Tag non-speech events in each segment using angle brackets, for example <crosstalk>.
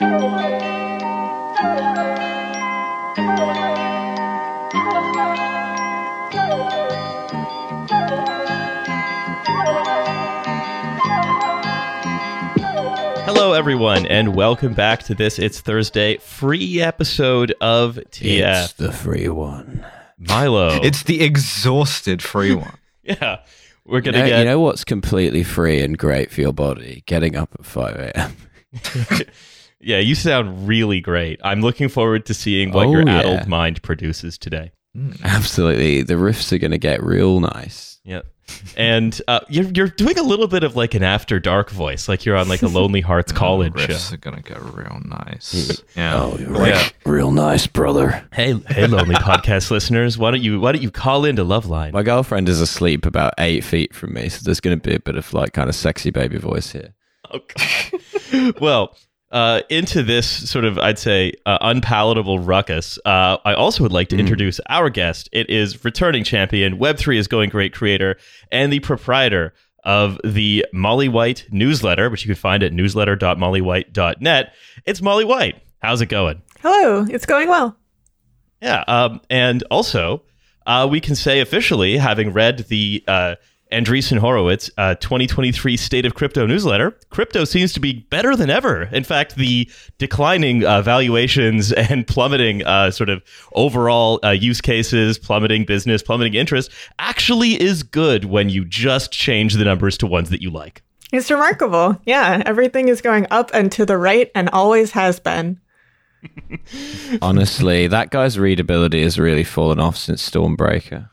Hello, everyone, and welcome back to this It's Thursday free episode of TF. It's the free one. Milo. It's the exhausted free one. <laughs> yeah. We're gonna know, get you know what's completely free and great for your body? Getting up at 5 a.m. <laughs> <laughs> Yeah, you sound really great. I'm looking forward to seeing what Oh, your yeah. adult mind produces today. Absolutely. The riffs are going to get real nice. Yeah. And uh, you're you're doing a little bit of like an after dark voice, like you're on like a Lonely Hearts <laughs> College The riffs show. are gonna get real nice. Yeah. Oh, you're Yeah. real nice, brother. Hey, hey, Lonely podcast <laughs> listeners, why don't you why don't you call into Loveline? My girlfriend is asleep about eight feet from me, so there's going to be a bit of like kind of sexy baby voice here. Oh God. <laughs> well, uh, into this sort of, I'd say, uh, unpalatable ruckus. Uh, I also would like to introduce our guest. It is returning champion, Web3 is going great creator, and the proprietor of the Molly White newsletter, which you can find at newsletter.mollywhite.net. It's Molly White. How's it going? Hello, it's going well. Yeah. Um, and also, uh, we can say officially, having read the uh, Andreessen Horowitz uh, 2023 State of Crypto newsletter, crypto seems to be better than ever. In fact, the declining uh, valuations <laughs> and plummeting uh, sort of overall uh, use cases, plummeting business, plummeting interest actually is good when you just change the numbers to ones that you like. It's remarkable. Yeah, everything is going up and to the right and always has been. <laughs> Honestly, that guy's readability has really fallen off since Stormbreaker.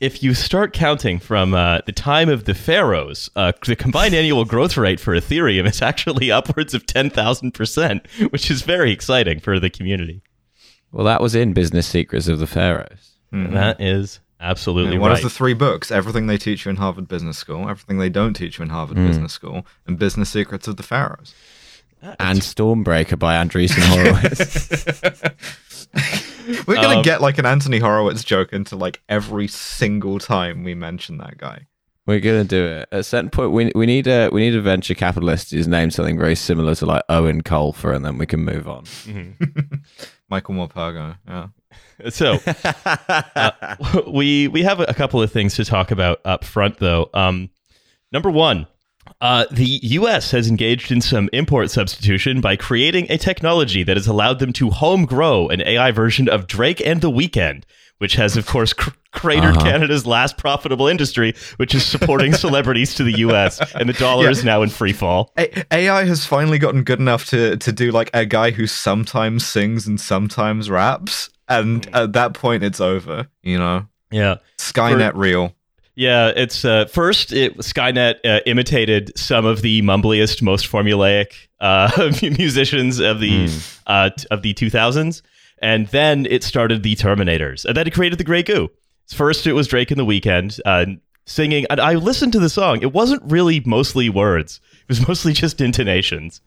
If you start counting from uh, the time of the pharaohs, uh, the combined annual growth rate for Ethereum is actually <laughs> upwards of 10,000%, which is very exciting for the community. Well, that was in Business Secrets of the Pharaohs. And that is absolutely What right. are the three books? Everything they teach you in Harvard Business School, everything they don't teach you in Harvard Hmm. Business School, and Business Secrets of the Pharaohs. And Stormbreaker by Andreessen Horowitz. <laughs> <laughs> We're gonna Um, get like an Anthony Horowitz joke into like every single time we mention that guy. We're gonna do it. At a certain point, we we need a we need a venture capitalist who's named something very similar to like Eoin Colfer, and then we can move on. <laughs> Michael Morpurgo. Yeah. <laughs> so uh, <laughs> we we have a couple of things to talk about up front, though. Um, number one, uh, the U.S. has engaged in some import substitution by creating a technology that has allowed them to home grow an AI version of Drake and the Weeknd, which has, of course, cr- cratered Uh-huh. Canada's last profitable industry, which is supporting <laughs> celebrities to the U.S. And the dollar Yeah. is now in free fall. A- AI has finally gotten good enough to to do like a guy who sometimes sings and sometimes raps, and Hmm. at that point, it's over. You know, Yeah. Skynet real. Yeah, it's uh, first it Skynet uh, imitated some of the mumbliest, most formulaic uh, <laughs> musicians of the uh, t- of the 2000s, and then it started the Terminators, and then it created the Grey Goo. First, it was Drake in the Weeknd uh, singing, and I listened to the song. It wasn't really mostly words; it was <laughs> mostly just intonations.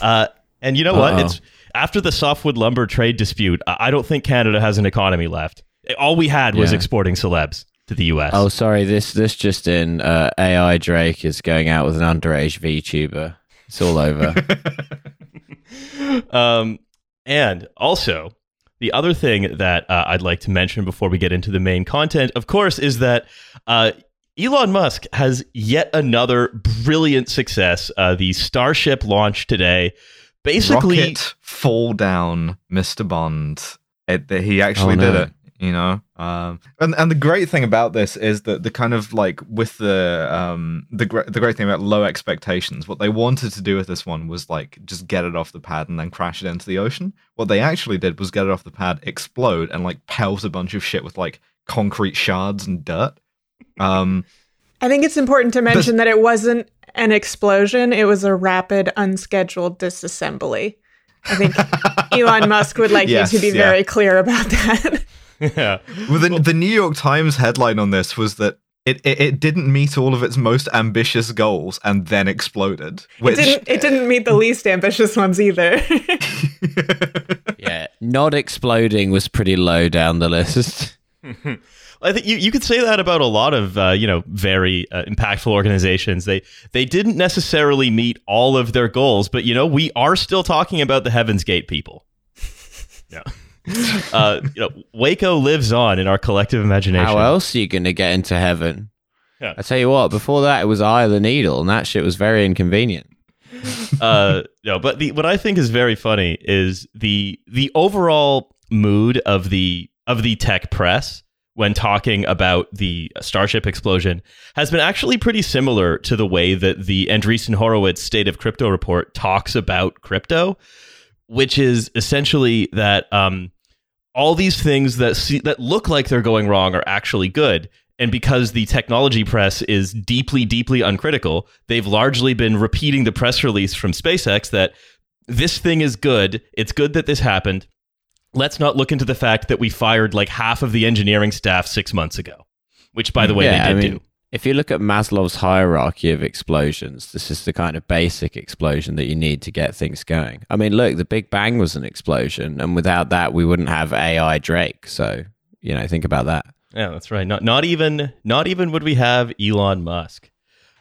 Uh, and you know what? Uh-oh. It's after the softwood lumber trade dispute. I I don't think Canada has an economy left. All we had was Yeah. exporting celebs to the U.S. Oh, sorry. This this just in. Uh, AI Drake is going out with an underage VTuber. It's all over. <laughs> um, and also, the other thing that uh, I'd like to mention before we get into the main content, of course, is that uh, Elon Musk has yet another brilliant success. Uh, the Starship launch today. Basically, Rocket fall down, Mr. Bond. It, that he actually Oh, no. did it. You know, um, and and the great thing about this is that the kind of like with the um the gr- the great thing about low expectations, what they wanted to do with this one was like just get it off the pad and then crash it into the ocean. What they actually did was get it off the pad, explode, and like pelt a bunch of shit with like concrete shards and dirt. Um, I think it's important to mention that it wasn't an explosion, it was a rapid, unscheduled disassembly. I think <laughs> Elon Musk would like Yes, you to be yeah. very clear about that. <laughs> yeah, Well, the, the New York Times headline on this was that it, it, it didn't meet all of its most ambitious goals and then exploded. Which it, didn't, it didn't meet the least ambitious ones either. <laughs> yeah, not exploding was pretty low down the list. <laughs> I think you, you could say that about a lot of uh, you know very uh, impactful organizations. They they didn't necessarily meet all of their goals, but you know we are still talking about the Heaven's Gate people. <laughs> Yeah, uh, you know Waco lives on in our collective imagination. How else are you going to get into heaven? Yeah. I tell you what, before that it was Eye of the Needle, and that shit was very inconvenient. uh, no, but the what I think is very funny is the the overall mood of the of the tech press when talking about the Starship explosion has been actually pretty similar to the way that the Andreessen Horowitz State of Crypto report talks about crypto, which is essentially that um, all these things that see, that look like they're going wrong are actually good. And because the technology press is deeply, deeply uncritical, they've largely been repeating the press release from SpaceX that this thing is good. It's good that this happened let's not look into the fact that we fired like half of the engineering staff six months ago, which, by the way, Yeah, they I did mean, do. If you look at Maslow's hierarchy of explosions, this is the kind of basic explosion that you need to get things going. I mean, look, the Big Bang was an explosion, and without that, we wouldn't have AI Drake. So, you know, think about that. Yeah, that's right. Not not even not even would we have Elon Musk.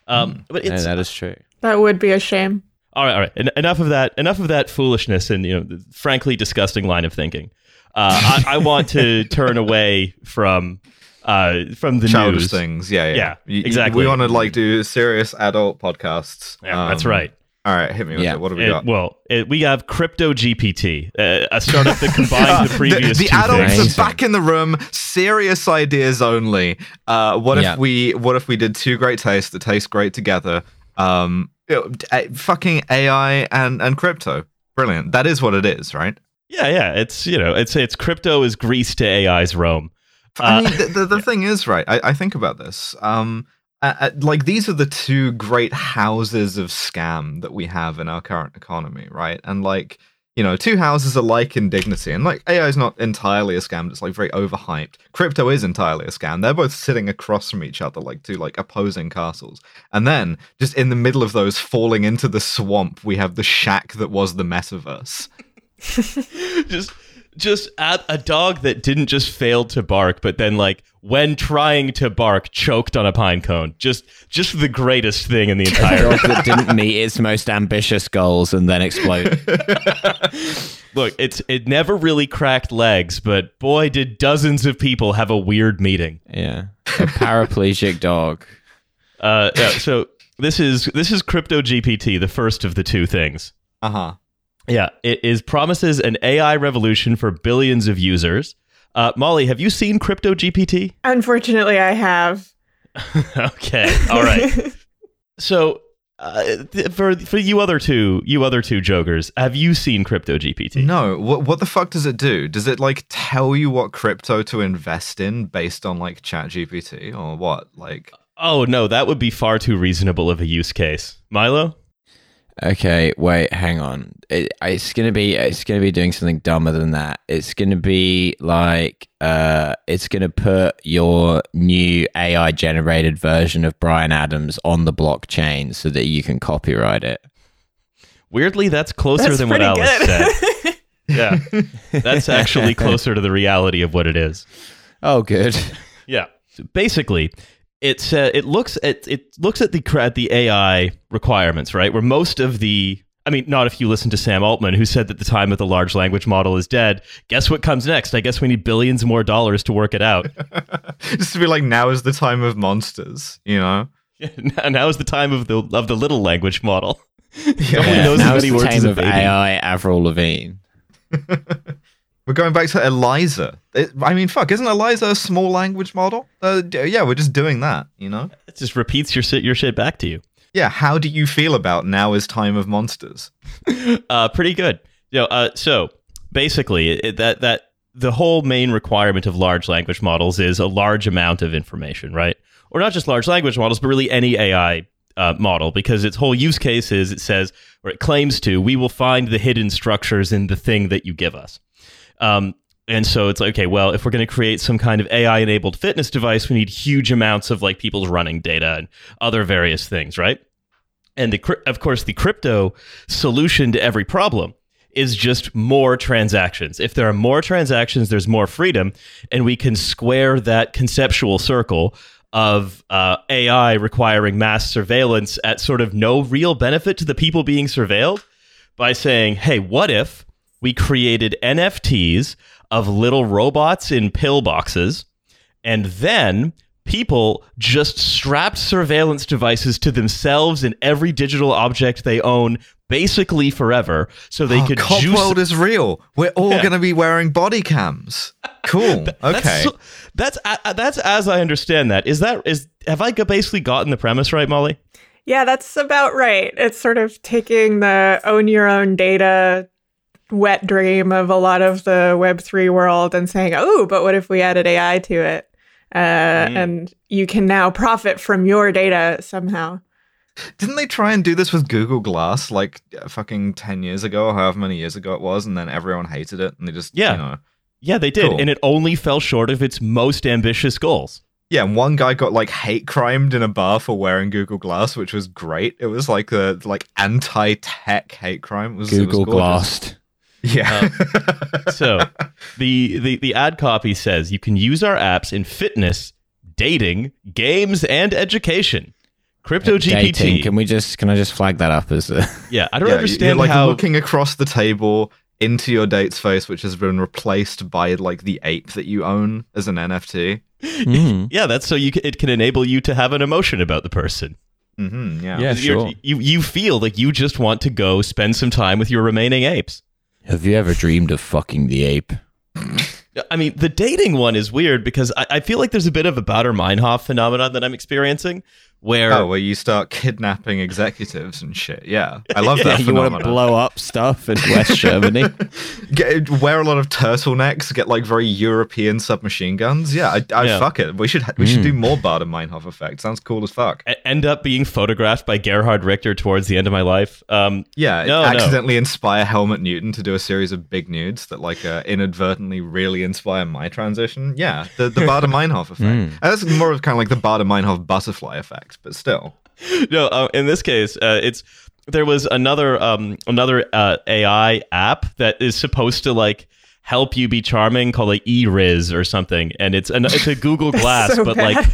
Um, but Yeah, it's that is true. That would be a shame. all right. All right. En- enough of that. Enough of that foolishness and you know, the frankly disgusting line of thinking. Uh, I, I want to <laughs> turn away from uh, from the Childish news. things. Yeah, yeah. Yeah, You- you- exactly. We want to like do serious adult podcasts. Yeah, that's Um, right. All right, hit me with Yeah. it. What have we It- got? well, it, we have Crypto GPT, uh, a startup that combines the previous the, two adults things. Are back in the room. Serious ideas only. Uh, what Yeah. if we? What if we did two great tastes that taste great together? Um, you know, d- fucking AI and and crypto. Brilliant. That is what it is, right? Yeah, yeah. It's you know, it's it's crypto is Greece to AI's Rome. I Uh, mean, the, the, the thing is, right? I, I think about this. Um, uh, like these are the two great houses of scam that we have in our current economy, right? And like, you know, two houses alike in dignity. And like, AI is not entirely a scam; it's like very overhyped. Crypto is entirely a scam. They're both sitting across from each other, like two like opposing castles. And then, just in the middle of those, falling into the swamp, we have the shack that was the metaverse. <laughs> just just at a dog that didn't just fail to bark, but then like when trying to bark, choked on a pine cone. Just just the greatest thing in the <laughs> entire. Dog that didn't meet its most ambitious goals and then exploded. <laughs> Look, it's it never really cracked legs, but boy, did dozens of people have a weird meeting. Yeah. A paraplegic dog. Uh, yeah, so this is this is Crypto GPT, the first of the two things. Uh huh. Yeah, it is promises an AI revolution for billions of users. Uh, Molly, have you seen Crypto GPT? Unfortunately, I have. <laughs> okay, all right. <laughs> So, uh, th- for for you other two, you other two jokers, have you seen Crypto GPT? No, what what the fuck does it do? Does it like tell you what crypto to invest in based on like Chat GPT or what? Like Oh no, that would be far too reasonable of a use case. Milo? Okay, wait, hang on. It, it's gonna be it's gonna be doing something dumber than that. It's gonna be like uh, it's gonna put your new AI generated version of Bryan Adams on the blockchain so that you can copyright it. Weirdly, that's closer That's than what pretty Alice good. said. <laughs> Yeah, that's actually <laughs> closer to the reality of what it is. Oh, good. Yeah. So basically, it's uh, it looks at it looks at the at the AI requirements, right? Where most of the I mean, not if you listen to Sam Altman, who said that the time of the large language model is dead. Guess what comes next? I guess we need billions more dollars to work it out. <laughs> just to be like now is the time of monsters, you know? <laughs> now now is the time of the of the little language model. <laughs> Yeah. Only Yeah, knows as now many it's the time of. AI Avril Lavigne. We're going back to Eliza. It- I mean, fuck, isn't Eliza a small language model? Uh, yeah, we're just doing that, you know? It just repeats your shit your shit back to you. Yeah, how do you feel about now is time of monsters? <laughs> uh, pretty good. You know, uh, so basically, it, that that the whole main requirement of large language models is a large amount of information, right? Or not just large language models, but really any AI uh, model, because its whole use case is it says or it claims to we will find the hidden structures in the thing that you give us. Um, and so it's like, okay, well, if we're going to create some kind of AI enabled fitness device, we need huge amounts of like people's running data and other various things, right? And the, of course, the crypto solution to every problem is just more transactions. If there are more transactions, there's more freedom, and we can square that conceptual circle of uh, AI requiring mass surveillance at sort of no real benefit to the people being surveilled by saying, hey, what if we created NFTs of little robots in pillboxes and then people just strapped surveillance devices to themselves and every digital object they own basically forever so they oh, could Cop juice World is real. We're all Yeah. going to be wearing body cams. Cool. <laughs> That's okay. so- That's that's as I understand that. Is that is have I basically gotten the premise right, Molly? Yeah, that's about right. It's sort of taking the own your own data wet dream of a lot of the Web3 world and saying, oh, but what if we added AI to it? Uh, And you can now profit from your data somehow. Didn't they try and do this with Google Glass like fucking 10 years ago or however many years ago it was and then everyone hated it and they just Yeah. you know Yeah, they did, Cool. and it only fell short of its most ambitious goals. Yeah, and one guy got like hate crimed in a bar for wearing Google Glass, which was great. It was like a like anti-tech hate crime. It was, it was Google gorgeous. glassed. Yeah. So the, the the ad copy says you can use our apps in fitness, dating, games, and education. Crypto Dating. GPT. Can we just? Can I just flag that up as a? <laughs> yeah, I don't Yeah, understand you're like how. looking across the table into your date's face, which has been replaced by like the ape that you own as an NFT. Mm. <laughs> yeah, that's so you can, it can enable you to have an emotion about the person. hmm yeah. Yeah, You're- sure. You you feel like you just want to go spend some time with your remaining apes. Have you ever dreamed of fucking the ape? I mean, the dating one is weird because I, I feel like there's a bit of a Baader Meinhof phenomenon that I'm experiencing, where Oh, where you start <laughs> kidnapping executives and shit. Yeah, I love <laughs> that. you want to blow up stuff in West <laughs> Germany? Get, wear a lot of turtlenecks, get like very European submachine guns. Yeah, I, I Yeah. fuck it. We should we should do more Baader Meinhof effect. Sounds cool as fuck. e- end up being photographed by Gerhard Richter towards the end of my life. Um, Yeah, No, no. accidentally inspire Helmut Newton to do a series of big nudes that like uh, inadvertently really inspire my transition. Yeah, the the Baader Meinhof effect. Mm. That's more of kind of like the Baader Meinhof butterfly effect, but still. no, uh, in this case, uh, it's there was another um, another uh, AI app that is supposed to like help you be charming called like eRiz or something, and it's an, it's a Google <laughs> Glass, so but bad. like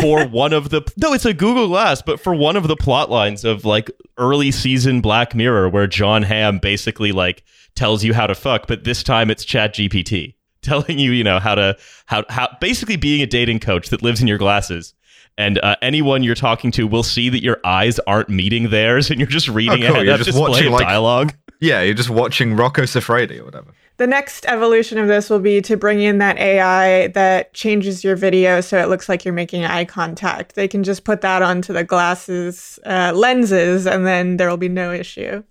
for <laughs> one of the no, it's a Google Glass, but for one of the plot lines of like early season Black Mirror, where Jon Hamm basically like tells you how to fuck, but this time it's Chat GPT <laughs> telling you, you know, how to how how basically being a dating coach that lives in your glasses. And uh, anyone you're talking to will see that your eyes aren't meeting theirs, and you're just reading Oh, cool. a You're heads-up just display watching, of like- dialogue. Yeah, you're just watching Rocco Siffredi or whatever. The next evolution of this will be to bring in that AI that changes your video so it looks like you're making eye contact. They can just put that onto the glasses uh, lenses, and then there will be no issue.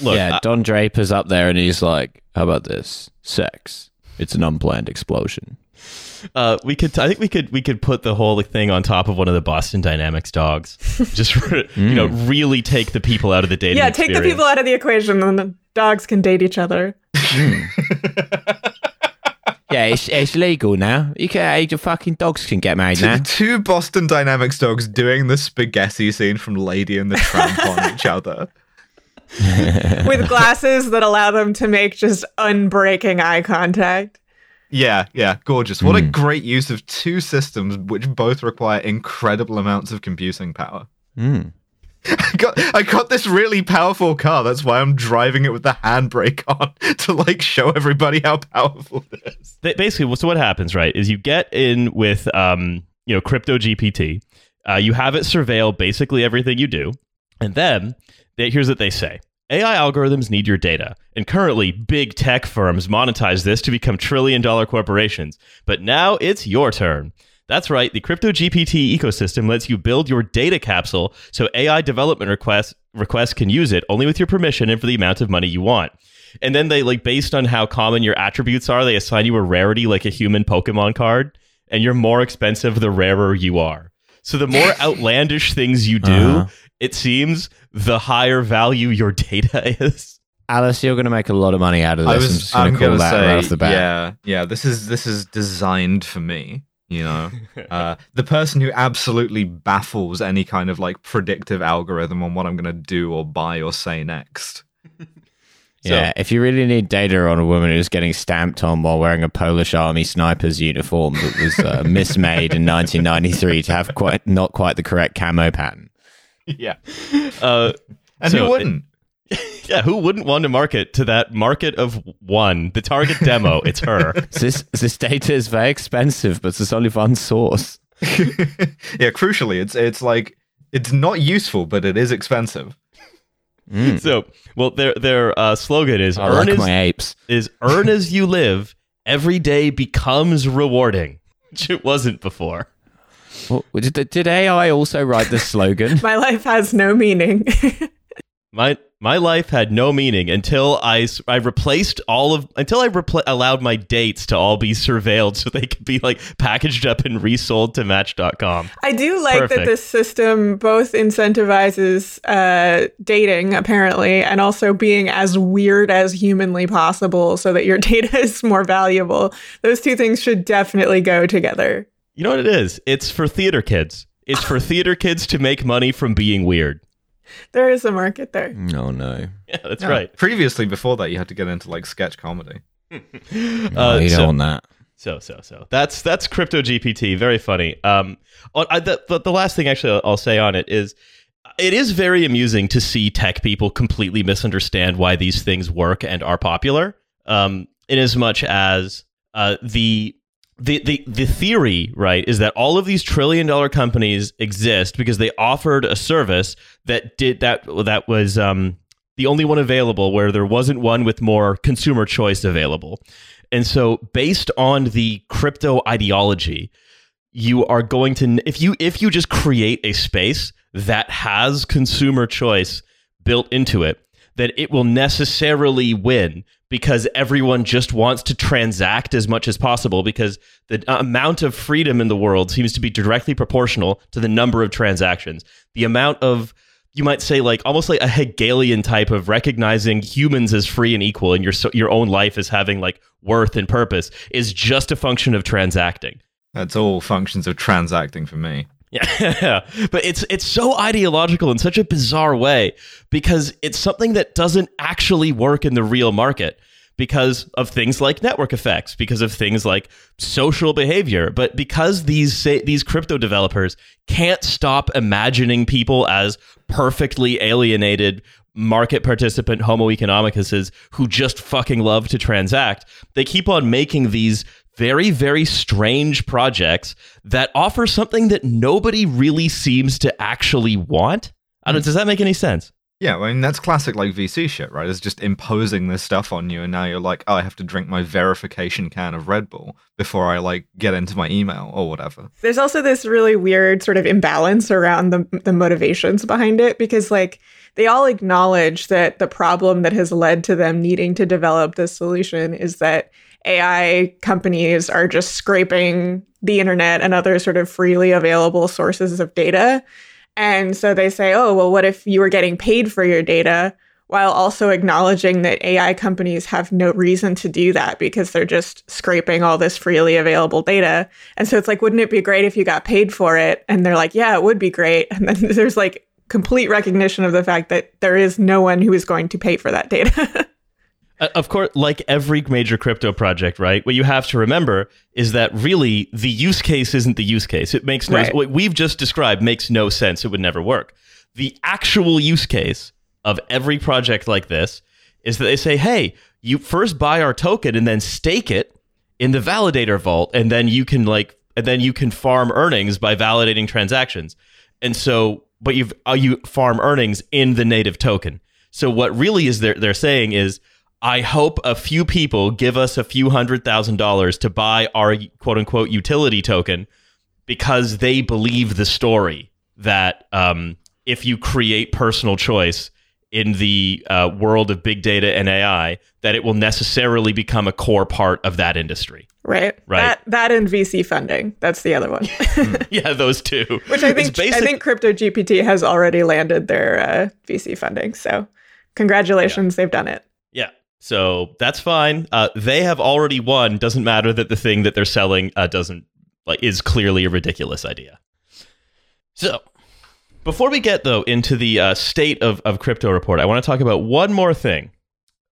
Look, yeah, I- Don Draper's up there and he's like, "How about this? Sex. It's an unplanned explosion." Uh, we could. I think we could. We could put the whole thing on top of one of the Boston Dynamics dogs. Just you know, <laughs> really take the people out of the dating. yeah, take the people out of the equation, and the dogs can date each other. <laughs> Yeah, it's, it's legal now. You can, your fucking dogs can get married now. Two Boston Dynamics dogs doing the spaghetti scene from Lady and the Tramp on <laughs> each other. with glasses that allow them to make just unbreaking eye contact. Yeah, yeah, gorgeous. What a great use of two systems which both require incredible amounts of computing power. Mm. <laughs> I got I got this really powerful car. That's why I'm driving it with the handbrake on <laughs> to like show everybody how powerful it is. Basically so what happens right is you get in with um you know crypto gpt uh, you have it surveil basically everything you do and then they, here's what they say ai algorithms need your data and currently big tech firms monetize this to become trillion dollar corporations. But now it's your turn. That's right the crypto gpt ecosystem lets you build your data capsule so ai development requests requests can use it only with your permission and for the amount of money you want. And then they like based on how common your attributes are, they assign you a rarity like a human Pokemon card, and you're more expensive the rarer you are. So the more <laughs> outlandish things you do, Uh-huh. it seems the higher value your data <laughs> is. Alice, you're going to make a lot of money out of this. I I'm just going to call that say right off the bat. yeah, yeah. This is this is designed for me. You know, uh, the person who absolutely baffles any kind of like predictive algorithm on what I'm going to do or buy or say next. So- Yeah, if you really need data on a woman who's getting stamped on while wearing a Polish Army sniper's uniform that was uh, <laughs> mismade in 1993 to have quite not quite the correct camo pattern. <laughs> Yeah. Uh, And So who wouldn't? <laughs> yeah, who wouldn't want to market to that market of one? The target demo, it's her. This this data is very expensive, but there's only one source. yeah, crucially, it's it's like it's not useful, but it is expensive. Mm. So, well, their their uh, slogan is I "Earn like as my apes. is earn as you live. Every day becomes rewarding." Which it wasn't before. Well, did, did AI also write this slogan? <laughs> My life has no meaning. My my life had no meaning until I, I replaced all of until I repl- allowed my dates to all be surveilled so they could be like packaged up and resold to Match.com. I do like Perfect. that this system both incentivizes uh, dating, apparently, and also being as weird as humanly possible so that your <laughs> data is more valuable. Those two things should definitely go together. You know what it is? It's for theater kids. It's for theater kids to make money from being weird. <laughs> There is a market there. No, no. Yeah, that's Yeah. right. Previously, before that, you had to get into like sketch comedy. <laughs> No, Uh, you don't so- want that. So so so that's that's crypto GPT. Very funny. Um, on- I, the, the the last thing actually I'll, I'll say on it is, it is very amusing to see tech people completely misunderstand why these things work and are popular. Um, in as much as uh, the the, the the theory right is that all of these trillion dollar companies exist because they offered a service that did that that was um, the only one available where there wasn't one with more consumer choice available. And so based on the crypto ideology, you are going to if you if you just create a space that has consumer choice built into it, that it will necessarily win because everyone just wants to transact as much as possible because the amount of freedom in the world seems to be directly proportional to the number of transactions. The amount of you might say like almost like a Hegelian type of recognizing humans as free and equal and your your own life as having like worth and purpose is just a function of transacting. That's all functions of transacting for me. Yeah, <laughs> but it's it's so ideological in such a bizarre way because it's something that doesn't actually work in the real market because of things like network effects, because of things like social behavior, but because these say, these crypto developers can't stop imagining people as perfectly alienated market participant homo economicuses who just fucking love to transact, they keep on making these very, very strange projects that offer something that nobody really seems to actually want. I don't. Mm. Does that make any sense? Yeah, I mean that's classic like VC shit, right? It's just imposing this stuff on you, and now you're like, oh, I have to drink my verification can of Red Bull before I like get into my email or whatever. There's also this really weird sort of imbalance around the the motivations behind it because like they all acknowledge that the problem that has led to them needing to develop this solution is that AI companies are just scraping the internet and other sort of freely available sources of data. And so they say, oh, well, what if you were getting paid for your data while also acknowledging that AI companies have no reason to do that because they're just scraping all this freely available data. And so it's like, wouldn't it be great if you got paid for it? And they're like, yeah, it would be great. And then <laughs> there's like complete recognition of the fact that there is no one who is going to pay for that data. <laughs> Uh, Of course, like every major crypto project, right? What you have to remember is that really the use case isn't the use case. It makes no Right. what we've just described makes no sense. It would never work. The actual use case of every project like this is that they say, "Hey, you first buy our token and then stake it in the validator vault and then you can like and then you can farm earnings by validating transactions." And so, but you've uh, you farm earnings in the native token. So what really is they're they're saying is I hope a few people give us a few hundred thousand dollars to buy our quote unquote utility token because they believe the story that um, if you create personal choice in the uh, world of big data and AI, that it will necessarily become a core part of that industry. right? Right. That, that and VC funding. That's the other one. <laughs> <laughs> yeah, those two. Which I think basic- I think Crypto GPT has already landed their uh, VC funding. So congratulations, they've done it. Yeah. So that's fine. Uh, they have already won. Doesn't matter that the thing that they're selling uh, doesn't like is clearly a ridiculous idea. So before we get though into the uh, state of, of crypto report, I want to talk about one more thing.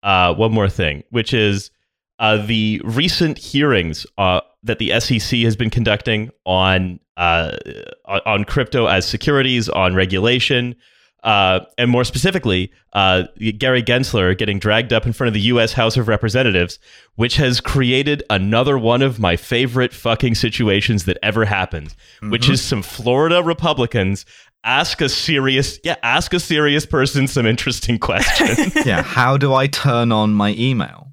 uh, one more thing, which is uh, the recent hearings uh, that the SEC has been conducting on on crypto as securities, on regulation, uh, and more specifically, uh, Gary Gensler getting dragged up in front of the U.S. House of Representatives, which has created another one of my favorite fucking situations that ever happened, mm-hmm. which is some Florida Republicans ask a serious yeah ask a serious person some interesting questions <laughs> yeah how do i turn on my email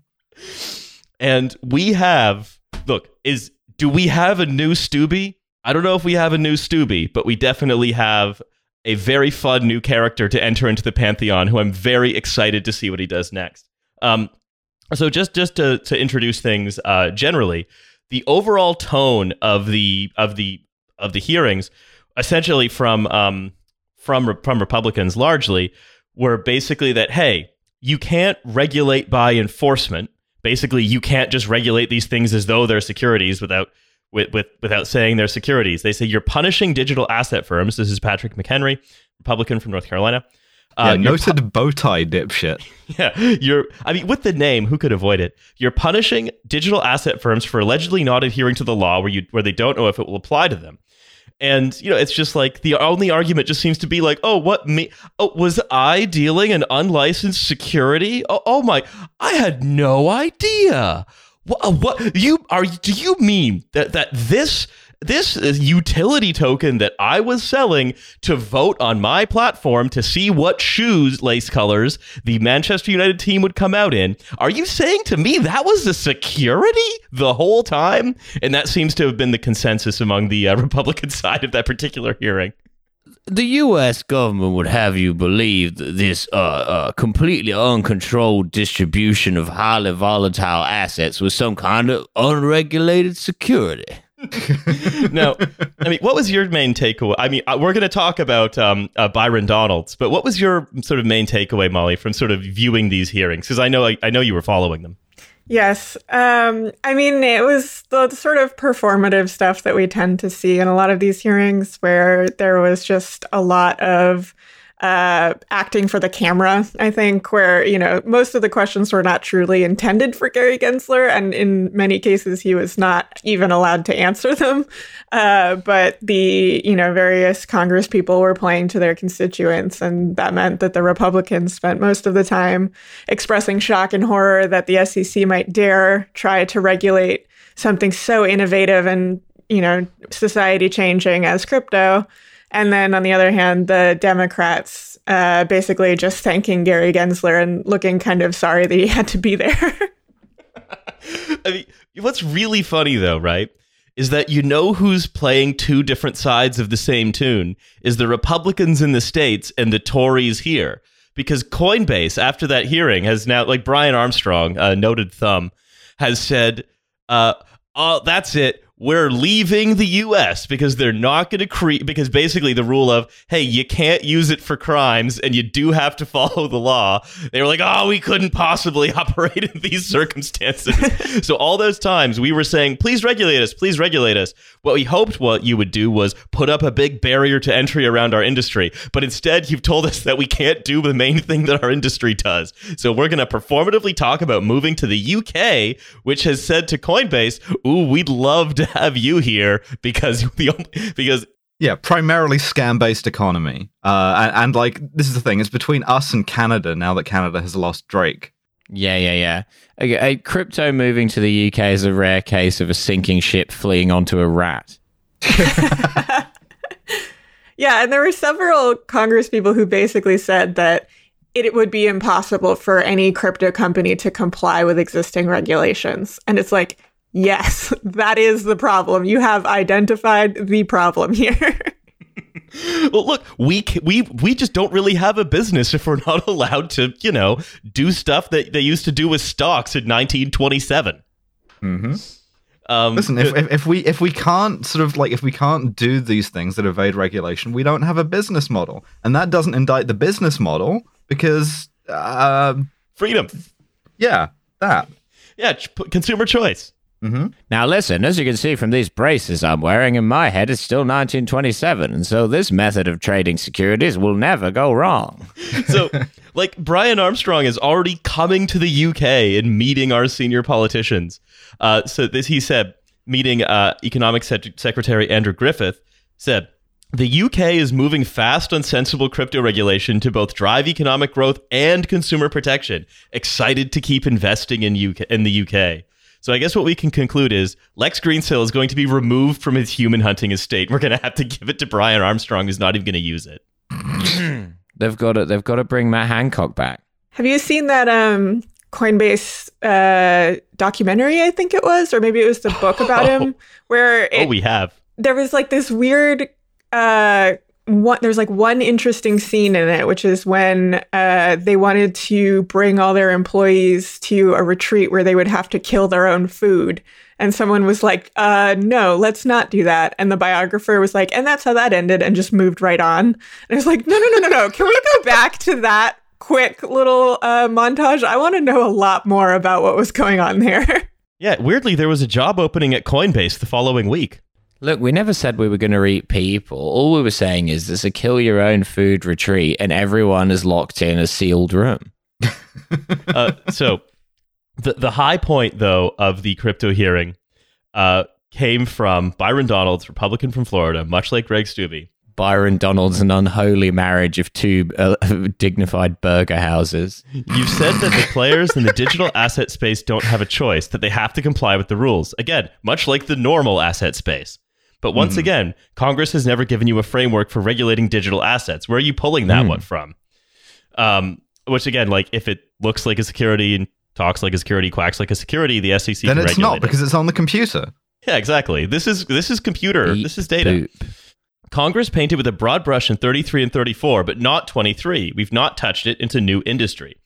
and we have look is do we have a new Stewie? I don't know if we have a new Stewie, but we definitely have a very fun new character to enter into the pantheon who I'm very excited to see what he does next. Um, so just just to to introduce things uh, generally, the overall tone of the of the of the hearings essentially from um, from from Republicans largely were basically that hey, you can't regulate by enforcement. Basically, you can't just regulate these things as though they're securities without with, with without saying they're securities. They say you're punishing digital asset firms. This is Patrick McHenry, Republican from North Carolina. Uh, yeah, noted pu- bow tie dipshit. <laughs> Yeah, you're. I mean, with the name, who could avoid it? You're punishing digital asset firms for allegedly not adhering to the law, where you where they don't know if it will apply to them. And you know, it's just like the only argument just seems to be like, oh, what me? Oh, was I dealing an unlicensed security? Oh, oh my, I had no idea. What, what you are? Do you mean that that this this utility token that I was selling to vote on my platform to see what shoes lace colors the Manchester United team would come out in. Are you saying to me that was the security the whole time? And that seems to have been the consensus among the uh, <laughs> Republican side of that particular hearing the U.S. government would have you believe that this uh, uh, completely uncontrolled distribution of highly volatile assets was some kind of unregulated security. <laughs> no, I mean, what was your main takeaway? I mean, uh, we're going to talk about um, uh, Byron Donalds, but what was your sort of main takeaway, Molly, from sort of viewing these hearings? Because I know I, I know you were following them. Yes. Um, I mean, it was the sort of performative stuff that we tend to see in a lot of these hearings where there was just a lot of uh, acting for the camera, I think, where, you know, most of the questions were not truly intended for Gary Gensler. And in many cases, he was not even allowed to answer them. Uh, but the, you know, various Congress people were playing to their constituents. And that meant that the Republicans spent most of the time expressing shock and horror that the SEC might dare try to regulate something so innovative and, you know, society changing as crypto. And then on the other hand, the Democrats uh, basically just thanking Gary Gensler and looking kind of sorry that he <laughs> had to be there. <laughs> I mean, what's really funny though, right? Is that you know who's playing two different sides of the same tune is the Republicans in the States and the Tories here. Because Coinbase, after that hearing, has now, like Brian Armstrong, a noted thumb, has said, uh, oh, that's it we're leaving the US because they're not going to create because basically the rule of hey you can't use it for crimes and you do have to <laughs> follow the law. They were like oh we couldn't possibly <laughs> operate in these circumstances. <laughs> So all those times we were saying please regulate us please regulate us. What we hoped what you would do was put up a big barrier to entry around our industry but instead you've told us that we can't do the main thing that our industry does. So we're going to performatively talk about moving to the UK which has said to Coinbase ooh we'd love to have you here because the only, because yeah, primarily scam based economy. Uh, and, and, like this is the thing, it's between us and Canada now that Canada has lost Drake. Yeah, yeah, yeah. Okay, a crypto moving to the UK is a rare case of a sinking ship fleeing onto a rat. <laughs> yeah, and there were several Congress people who basically said that it would be impossible for any crypto company to comply with existing regulations. And it's like, Yes, <laughs> that is the problem. You have identified the problem here. <laughs> well, look, we we we just don't really have a business if we're not <laughs> allowed to, you know, do stuff that they used to do with stocks in 1927. Mm-hmm. Um, Listen, if, if, if, we if we can't sort of like if we can't do these things that evade regulation, we don't have a business model, and that doesn't indict the business model because uh, freedom. Yeah, that. Yeah, consumer choice. Now, listen, as you can see from these braces I'm wearing, in my head it's still 1927, and so this method of trading securities will never go wrong. <laughs> so like Brian Armstrong is already coming to the UK and meeting our senior politicians. Uh, so this he said, meeting uh, Economic Sec- Secretary Andrew Griffith said. The UK is moving fast on sensible crypto regulation to both drive economic growth and consumer protection. Excited to keep investing in UK in the UK. So I guess what we can conclude is Lex Greensill is going to be removed from his human hunting estate. We're going to have to give it to Brian Armstrong, who's not even going to use it. <clears throat> They've got to. They've got to bring Matt Hancock back. Have you seen that um, Coinbase uh, documentary? I think it was, or maybe it was the book about <laughs> him, where it, oh, we have. there was like this weird uh one there's like one interesting scene in it which is when uh they wanted to bring all their employees to a retreat where they would have to kill their own food. And someone was like uh no let's not do that. And the biographer was like and that's how that ended and just moved right on. And I was like no no no no no. Can we go back to that quick little uh montage? I want to know a lot more about what was going on there. <laughs> Yeah, weirdly, there was a job opening at Coinbase the following week. Look, we never said we were going to eat people. All we were saying is there's a kill your own food retreat, and everyone is locked in a sealed room. <laughs> Uh, so, the the high point though of the crypto hearing uh, came from Byron Donalds, Republican from Florida, much like Greg Steube. Byron Donald's an unholy marriage of two uh, <laughs> dignified burger houses. You've said that the players in the digital asset space don't have a choice; that they have to comply with the rules. Again, much like the normal asset space. But once again, Congress has never given you a framework for regulating digital assets. Where are you pulling that one from? Um, which again, like if it looks like a security and talks like a security, quacks like a security, the SEC then it's not it. because it's on the computer. Yeah, exactly. This is this is computer. This is data. Congress painted with a broad brush in 33 and 34, but not 23. We've not touched it into new industry.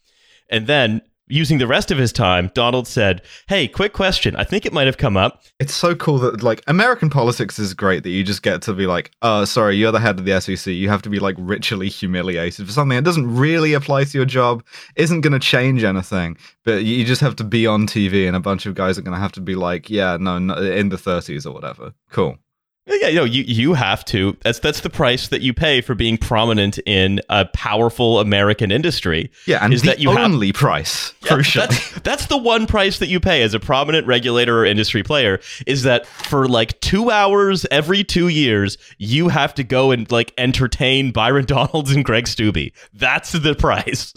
And then, using the rest of his time, Donald said, Hey, quick question. I think it might have come up. It's so cool that like American politics is great that you just get to be like, oh, sorry, you're the head of the SEC. You have to be like ritually humiliated for something that doesn't really apply to your job, isn't going to change anything, but you just have to be on TV, and a bunch of guys are going to have to be like, yeah, no, no in the 30s or whatever. Cool. Yeah, you know, you, you have to. That's that's the price that you pay for being prominent in a powerful American industry. Yeah, and is the that you have only price, Yeah, crucially. That's, that's the one price that you pay as a prominent regulator or industry player is that for like two hours every two years, you have to go and like entertain Byron <laughs> Donalds and Greg Steube. That's the price.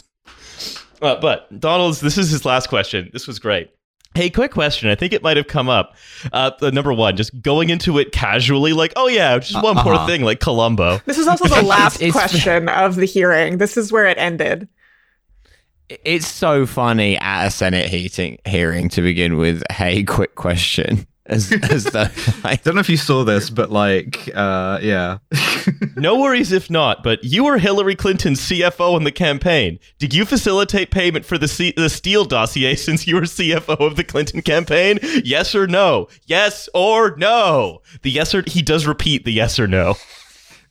Uh, but Donalds, this is his last question. This was great. Hey, quick question. I think it might have come up. Uh, number one, just going into it casually, like, oh yeah, just one more Uh-huh. thing, like Columbo. this is also the <laughs> last it's- question of the hearing this is where it ended It's so funny at a Senate heating, hearing to begin with. Hey, quick question. As, as though, <laughs> like, don't know if you saw this, but like, uh, yeah. <laughs> No worries if not, but you were Hillary Clinton's CFO in the campaign. Did you facilitate payment for the, C- the Steele dossier since you were CFO of the Clinton campaign? Yes or no? Yes or no? The yes or he does repeat the yes or no.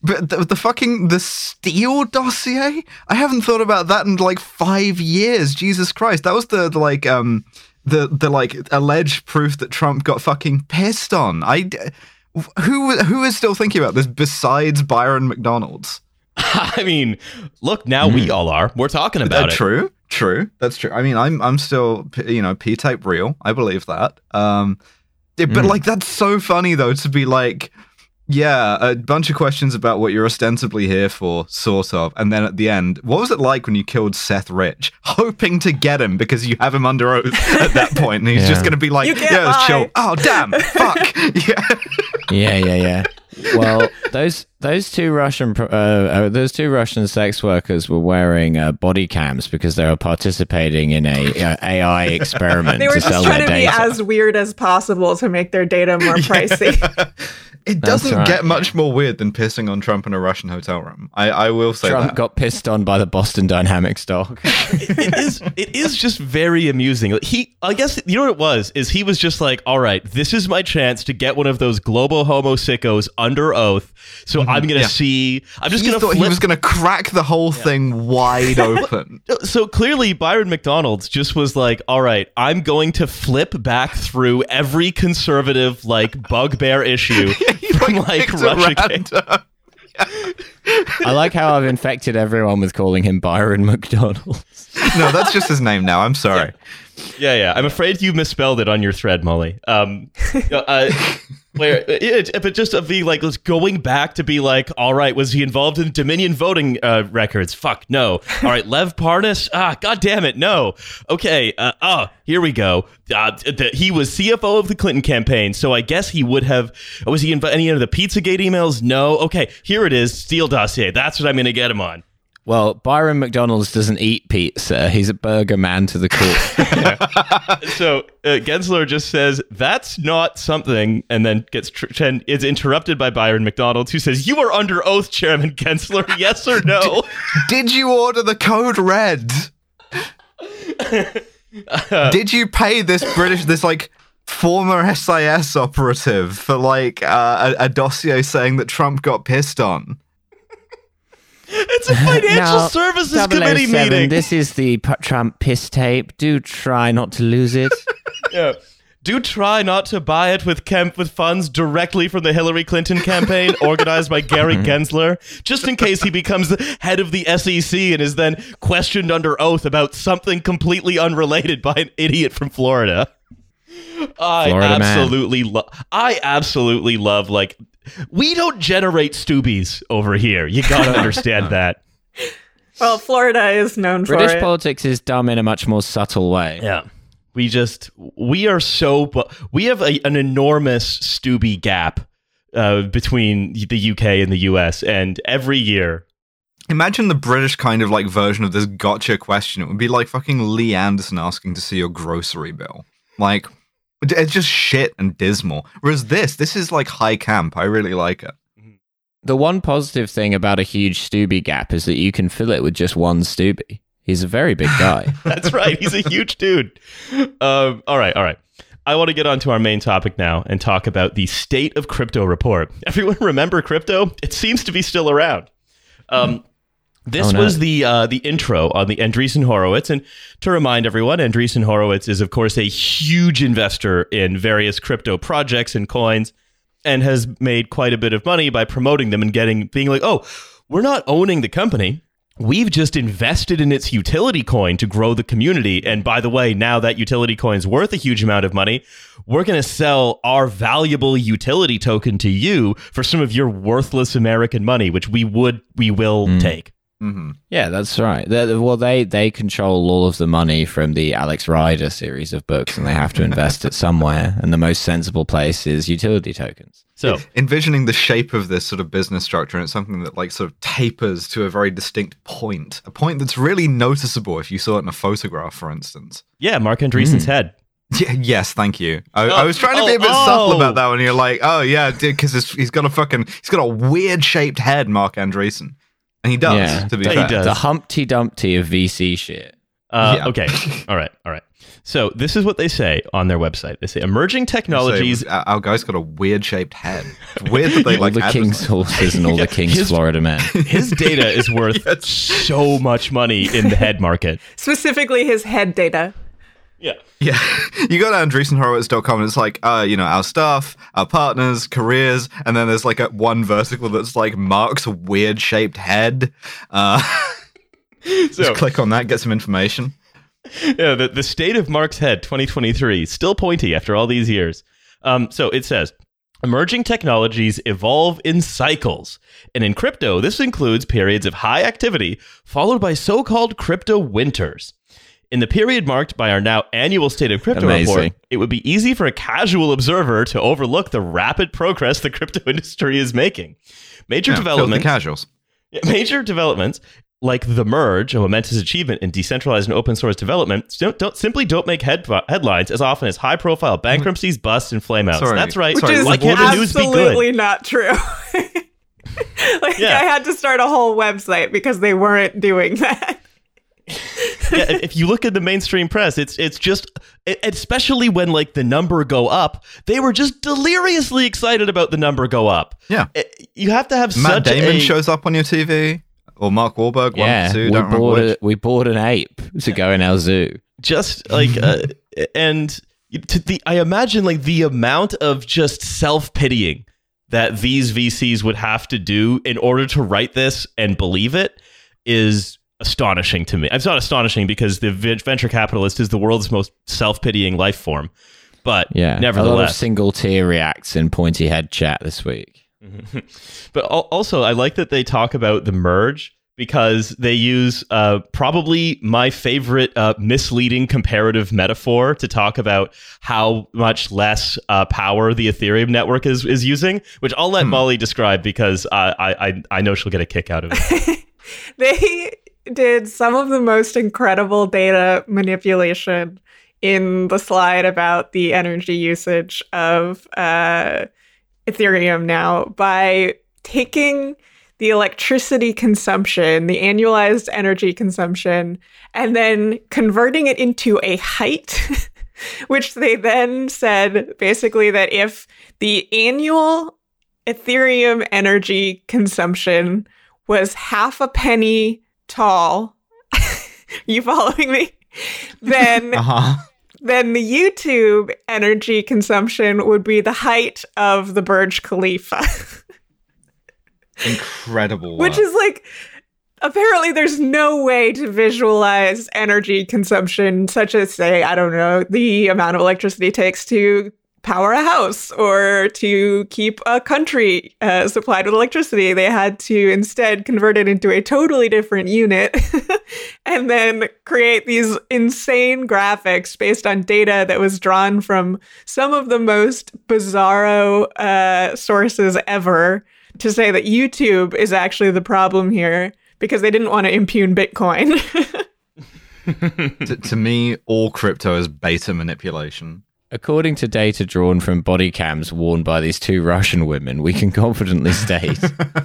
But the, the fucking the Steele dossier, I haven't thought about that in like five years. Jesus Christ, that was the, the like um the the like alleged proof that Trump got fucking pissed on. I who who is still thinking about this besides Byron McDonald's? <laughs> I mean, look, now we all are. We're talking Uh, about it. true, true, that's true. I mean, I'm I'm still you know P type real. I believe that. Um, yeah, but like that's so funny though to be like. Yeah, a bunch of questions about what you're ostensibly here for, sort of. And then at the end, what was it like when you killed Seth Rich? <laughs> Hoping to get him because you have him under oath at that <laughs> point, and he's Yeah. just going to be like, You can't yeah, it's chill. Oh, damn, fuck. <laughs> Yeah. yeah, yeah, yeah. Well, those those two Russian uh, uh, those two Russian sex workers were wearing uh, body cams because they were participating in a uh, AI experiment they were to just sell trying their to be as weird as possible to make their data more pricey It doesn't right. get much more weird than pissing on Trump in a Russian hotel room. I, I will say Trump that. got pissed on by the Boston Dynamics dog. <laughs> it is it is just very amusing. He, I guess, you know what it was is he was just like, all right, this is my chance to get one of those global homo sickos under oath. So mm-hmm. I'm gonna yeah. see. I'm just he gonna thought flip. he was going to crack the whole thing wide <laughs> open. so clearly, Byron McDonald's just was like, all right, I'm going to flip back through every conservative like bugbear issue <laughs> <laughs> He, from like Russia. random- I like how I've infected everyone with calling him Byron McDonald. no, that's just his name now. I'm sorry. Yeah, yeah. I'm afraid you misspelled it on your thread, Molly. Um, <laughs> uh, where it, but just of the like, was going back to be like, all right, was he involved in Dominion voting uh, records? Fuck, no. All right, Lev Parnas. Ah, god damn it, no. Okay. Uh, oh, here we go. Uh, the, he was CFO of the Clinton campaign, so I guess he would have. Was he in any of the PizzaGate emails? No. Okay, here it is. Steele dossier. That's what I'm to get him on. Well, Byron McDonald's doesn't eat pizza. He's a burger man to the core. <laughs> so uh, Gensler just says that's not something, and then gets tr- and is interrupted by Byron McDonald's, who says, "You are under oath, Chairman Gensler. <laughs> Yes or no?" Did you order the code red? <laughs> Did you pay this British, this like former SIS operative for like uh, a, a dossier saying that Trump got pissed on? It's a <laughs> financial Now, services committee 007, meeting. This is the Trump piss tape. Do try not to lose it. <laughs> Yeah. Do try not to buy it with Kemp with funds directly from the Hillary Clinton campaign <laughs> organized by Gary mm-hmm. Gensler, just in case he becomes the head of the SEC and is then questioned under oath about something completely unrelated by an idiot from Florida. I Florida absolutely love. I absolutely love like we don't generate Steubes over here. You gotta understand <laughs> that. Well, Florida is known British for it. politics is dumb in a much more subtle way. Yeah. We just we are so we have a, an enormous Steube gap uh, between the UK and the US, and every year, Imagine the British kind of like version of this gotcha question. It would be like fucking Lee Anderson asking to see your grocery bill. Like, it's just shit and dismal. Whereas this, this is like high camp. I really like it. The one positive thing about a huge Steube gap is that you can fill it with just one Steube. He's a very big guy. <laughs> that's right, he's a huge dude. Um, all right, all right. I want to get on to our main topic now and talk about the state of crypto report. Everyone remember crypto? It seems to be still around. Um, this Oh, was the uh, the intro on the Andreessen Horowitz, and to remind everyone, Andreessen Horowitz is of course a huge investor in various crypto projects and coins, and has made quite a bit of money by promoting them and getting being like, oh, we're not owning the company. We've just invested in its utility coin to grow the community. And by the way, now that utility coin's worth a huge amount of money, we're going to sell our valuable utility token to you for some of your worthless American money, which we would, we will take. Hmm yeah, that's right. They're- well, they they control all of the money from the Alex Rider series of books, and they have to invest it somewhere. And the most sensible place is utility tokens. So Envisioning the shape of this sort of business structure, and it's something that like sort of tapers to a very distinct point, a point that's really noticeable if you saw it in a photograph, for instance. yeah, Marc Andreessen's head. Yeah, yes, thank you. I, I Oh, was trying to be a oh, bit subtle oh. about that when you're like, oh yeah, because he's got a fucking, he's got a weird shaped head, Marc Andreessen, and he does. Yeah. to be He fair. does. The Humpty Dumpty of VC shit. Uh, Yeah. Okay. <laughs> All right. All right. So this is what they say on their website. They say emerging technologies. So, our our guy's got a weird shaped head. It's weird that they all like the king's advertise- horses and <laughs> all Yeah, the king's his- Florida men. <laughs> his data is worth so much money in the head market. Specifically, his head data. Yeah. Yeah, <laughs> you go to andreessenhorowitz.com and it's like, uh, you know, our staff, our partners, careers, and then there's like a one vertical that's like Marc's weird shaped head. Uh, <laughs> So just click on that, get some information. yeah, the, the state of Marc's head 2023, still pointy after all these years. Um, so it says emerging technologies evolve in cycles. And in crypto, this includes periods of high activity followed by so called crypto winters. In the period marked by our now annual State of Crypto Amazing. report, it would be easy for a casual observer to overlook the rapid progress the crypto <laughs> industry is making. Major Yeah, developments casuals. Major developments like the merge, a momentous achievement in decentralized and open source development, don't, don't simply don't make head, headlines as often as high profile bankruptcies, busts, and flameouts. Sorry. That's right. Which Sorry, is Why can't the news be good? absolutely not true. <laughs> like Yeah. I had to start a whole website because they weren't doing that. Yeah, if you look at the mainstream press, it's it's just especially when like the number go up, they were just deliriously excited about the number go up. Yeah. You have to have Matt such Damon a, shows up on your TV, or Mark Wahlberg. yeah, one, two, we bought a, we bought an ape to go in our zoo. just like uh, and to the I imagine like the amount of just self pitying that these VCs would have to do in order to write this and believe it is astonishing to me. It's not astonishing because the venture capitalist is the world's most self pitying life form, but Yeah, a lot of nevertheless, single tier reacts in pointy head chat this week. <laughs> But also, I like that they talk about the merge because they use uh, probably my favorite uh, misleading comparative metaphor to talk about how much less uh, power the Ethereum network is, is using, which I'll let Molly describe because uh, I, I I know she'll get a kick out of it. <laughs> they did some of the most incredible data manipulation in the slide about the energy usage of uh, Ethereum now by taking the electricity consumption, the annualized energy consumption, and then converting it into a height, <laughs> which they then said basically that if the annual Ethereum energy consumption was half a penny tall, <laughs> you following me? Then Uh huh. then the YouTube energy consumption would be the height of the Burj Khalifa. <laughs> Incredible. Which is like apparently there's no way to visualize energy consumption such as say I don't know the amount of electricity it takes to power a house or to keep a country uh, supplied with electricity they had to instead convert it into a totally different unit <laughs> and then create these insane graphics based on data that was drawn from some of the most bizarro uh, sources ever to say that YouTube is actually the problem here because they didn't want to impugn Bitcoin. <laughs> <laughs> to, to me, all crypto is beta manipulation. According to data drawn from body cams worn by these two Russian women, we can confidently state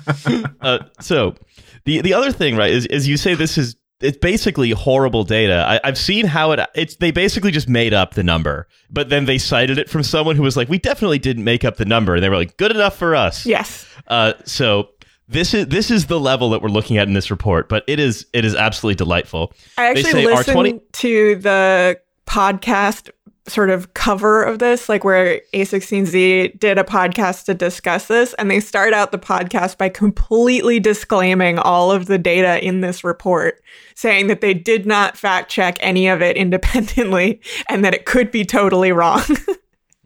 <laughs> uh, so the the other thing, right, is is you say this is it's basically horrible data. I, I've seen how it it's they basically just made up the number, but then they cited it from someone who was like, "We definitely didn't make up the number," and they were like, "Good enough for us." yes. Uh, so this is this is the level that we're looking at in this report, but it is it is absolutely delightful. I They actually say our listened 20 to the podcast sort of cover of this, like where A16Z did a podcast to discuss this, and they start out the podcast by completely disclaiming all of the data in this report, saying that they did not fact check any of it <laughs> independently and that it could be totally wrong. <laughs>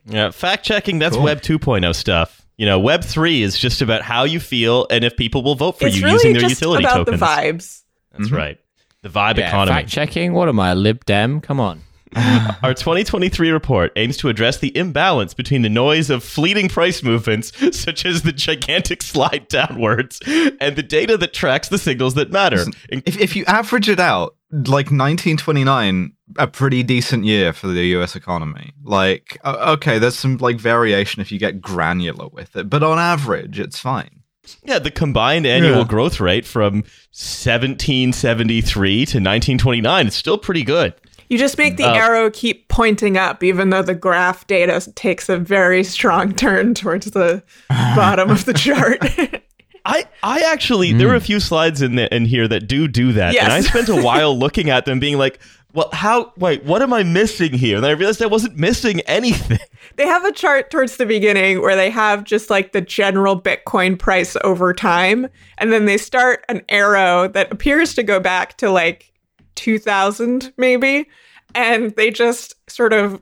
Yeah, fact checking that's Cool. Web 2.0 stuff. You know, Web 3 is just about how you feel and if people will vote for it's you really using their just utility about tokens. the vibes. That's mm-hmm. right. The vibe yeah, economy. fact checking. What am I, Lib Dem? Come on. <laughs> Our 2023 report aims to address the imbalance between the noise of fleeting price movements, <laughs> such as the gigantic slide downwards, and the data that tracks the signals that matter. If, if you average it out, like 1929, a pretty decent year for the US economy. Like, okay, there's some like variation if you get granular with it, but on average, it's fine. yeah, the combined annual Yeah. growth rate from 1773 to 1929 is still pretty good. You just make the Uh, arrow keep pointing up, even though the graph data takes a very strong turn towards the <laughs> bottom of the chart. <laughs> I, I actually there were a few slides in the, in here that do do that, and I spent a while <laughs> looking at them, being like, "Well, how? Wait, what am I missing here?" And I realized I wasn't missing anything. they have a chart towards the beginning where they have just like the general Bitcoin price over time. And then they start an arrow that appears to go back to like 2000, maybe. And they just sort of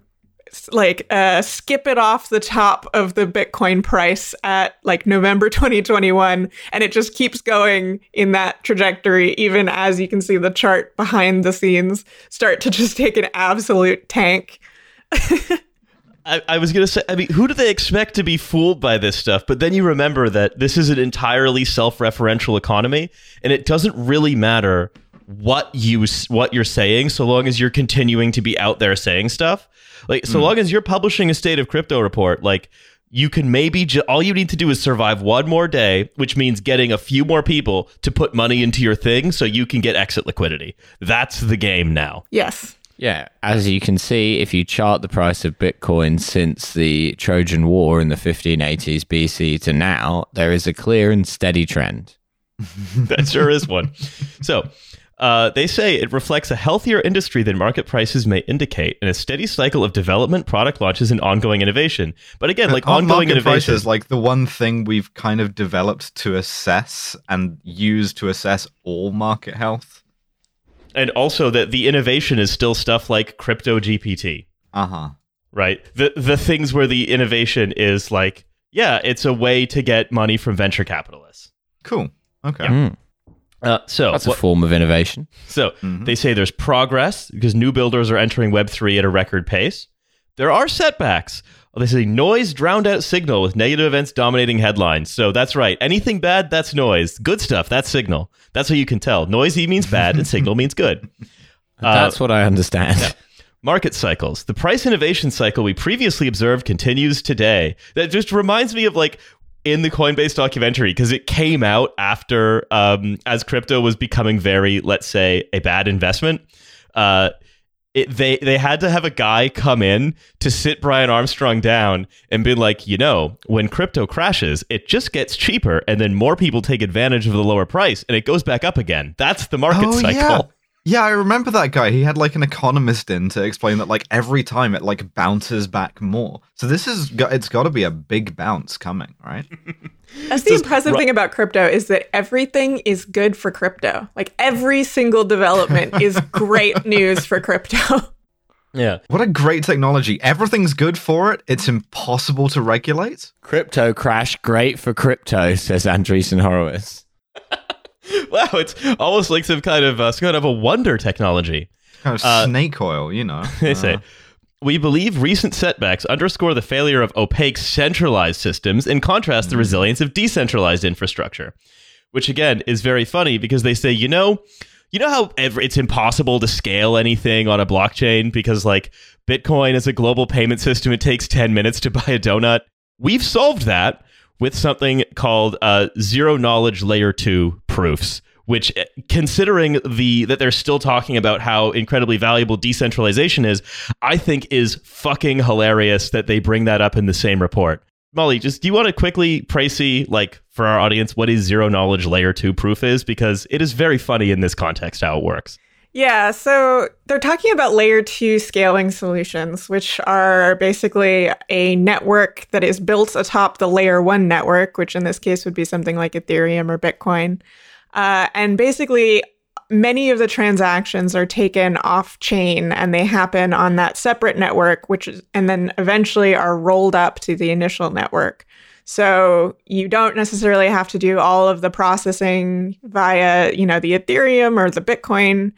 like uh, skip it off the top of the Bitcoin price at like November 2021. And it just keeps going in that trajectory, even as you can see the chart behind the scenes start to just take an absolute tank. <laughs> I, I was gonna say, I mean, who do they expect to be fooled by this stuff? But then you remember that this is an entirely self-referential economy, and it doesn't really matter what you what you're saying, so long as you're continuing to be out there saying stuff. Like, so hmm. long as you're publishing a state of crypto report, like you can maybe ju- all you need to do is survive one more day, which means getting a few more people to put money into your thing, so you can get exit liquidity. That's the game now. Yes. Yeah, as you can see, if you chart the price of Bitcoin since the Trojan War in the 1580s BC to now, there is a clear and steady trend. <laughs> that sure is one. So, uh, they say it reflects a healthier industry than market prices may indicate, and a steady cycle of development, product launches, and ongoing innovation. But again, like Aren't ongoing market innovation, prices like the one thing we've kind of developed to assess and use to assess all market health. and also that the innovation is still stuff like crypto GPT, Uh huh. right? The the things where the innovation is like, yeah, it's a way to get money from venture capitalists. Cool. Okay. Mm, Uh, so that's a what- form of innovation. So Mhm. they say there's progress because new builders are entering Web3 at a record pace. There are setbacks. They say noise drowned out signal with negative events dominating headlines. So that's right. Anything bad, that's noise. Good stuff, that's signal. That's how you can tell. Noisy means bad and signal means good. <laughs> Uh, That's what I understand. Market cycles. The price innovation cycle we previously observed continues today. That just reminds me of like in the Coinbase documentary because it came out after um, as crypto was becoming very, let's say, a bad investment. Uh, it, they they had to have a guy come in to sit Brian Armstrong down and be like, you know, when crypto crashes, it just gets cheaper, and then more people take advantage of the lower price, and it goes back up again. That's the market Oh, cycle. yeah. Yeah, I remember that guy. He had like an economist in to explain that like every time it like bounces back more. So this is it's got to be a big bounce coming, right? <laughs> That's the impressive thing about crypto is that everything is good for crypto. Like every single development <laughs> is great news for crypto. Yeah. What a great technology. Everything's good for it. It's impossible to regulate. crypto crash, great for crypto, says Andreessen Horowitz. <laughs> Wow, it's almost like some kind of uh, some kind of a wonder technology. Kind of Uh, snake oil, you know. <laughs> They say. Uh, We believe recent setbacks underscore the failure of opaque centralized systems in contrast to the resilience of decentralized infrastructure. Which again is very funny because they say, you know, you know how it's impossible to scale anything on a blockchain because like Bitcoin is a global payment system it takes 10 minutes to buy a donut. We've solved that with something called uh, zero knowledge layer 2 proofs which eh, considering the that they're still talking about how incredibly valuable decentralization is i think is fucking hilarious that they bring that up in the same report. Molly just do you want to quickly précis like for our audience what is zero knowledge layer 2 proof is? Because it is very funny in this context how it works Yeah, so they're talking about layer two scaling solutions, which are basically a network that is built atop the layer one network, which in this case would be something like Ethereum or Bitcoin. Uh, and basically, many of the transactions are taken off chain and they happen on that separate network, which is, and then eventually are rolled up to the initial network. So you don't necessarily have to do all of the processing via, you know, the Ethereum or the Bitcoin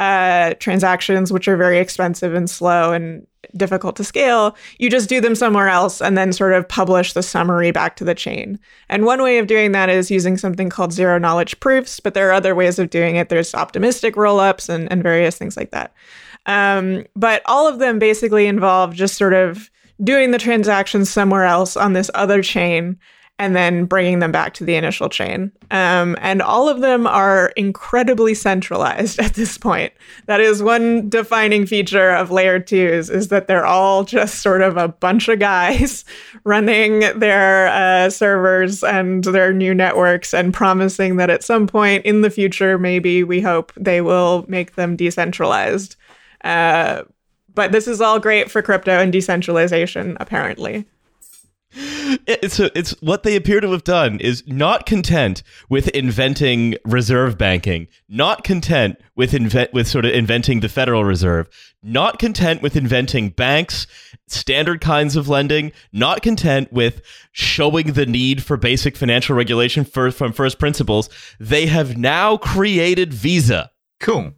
uh, transactions, which are very expensive and slow and difficult to scale. You just do them somewhere else and then sort of publish the summary back to the chain. And one way of doing that is using something called zero knowledge proofs, but there are other ways of doing it. There's optimistic rollups and, and various things like that. Um, but all of them basically involve just sort of doing the transactions somewhere else on this other chain and then bringing them back to the initial chain. Um, and all of them are incredibly centralized <laughs> at this point. That is one defining feature of layer twos is that they're all just sort of a bunch of guys <laughs> running their uh, servers and their new networks and promising that at some point in the future, maybe we hope they will make them decentralized. Uh, but this is all great for crypto and decentralization, apparently. It's a, it's what they appear to have done is not content with inventing reserve banking, not content with invent with sort of inventing the Federal Reserve, not content with inventing banks, standard kinds of lending, not content with showing the need for basic financial regulation from first principles. They have now created Visa. Cool.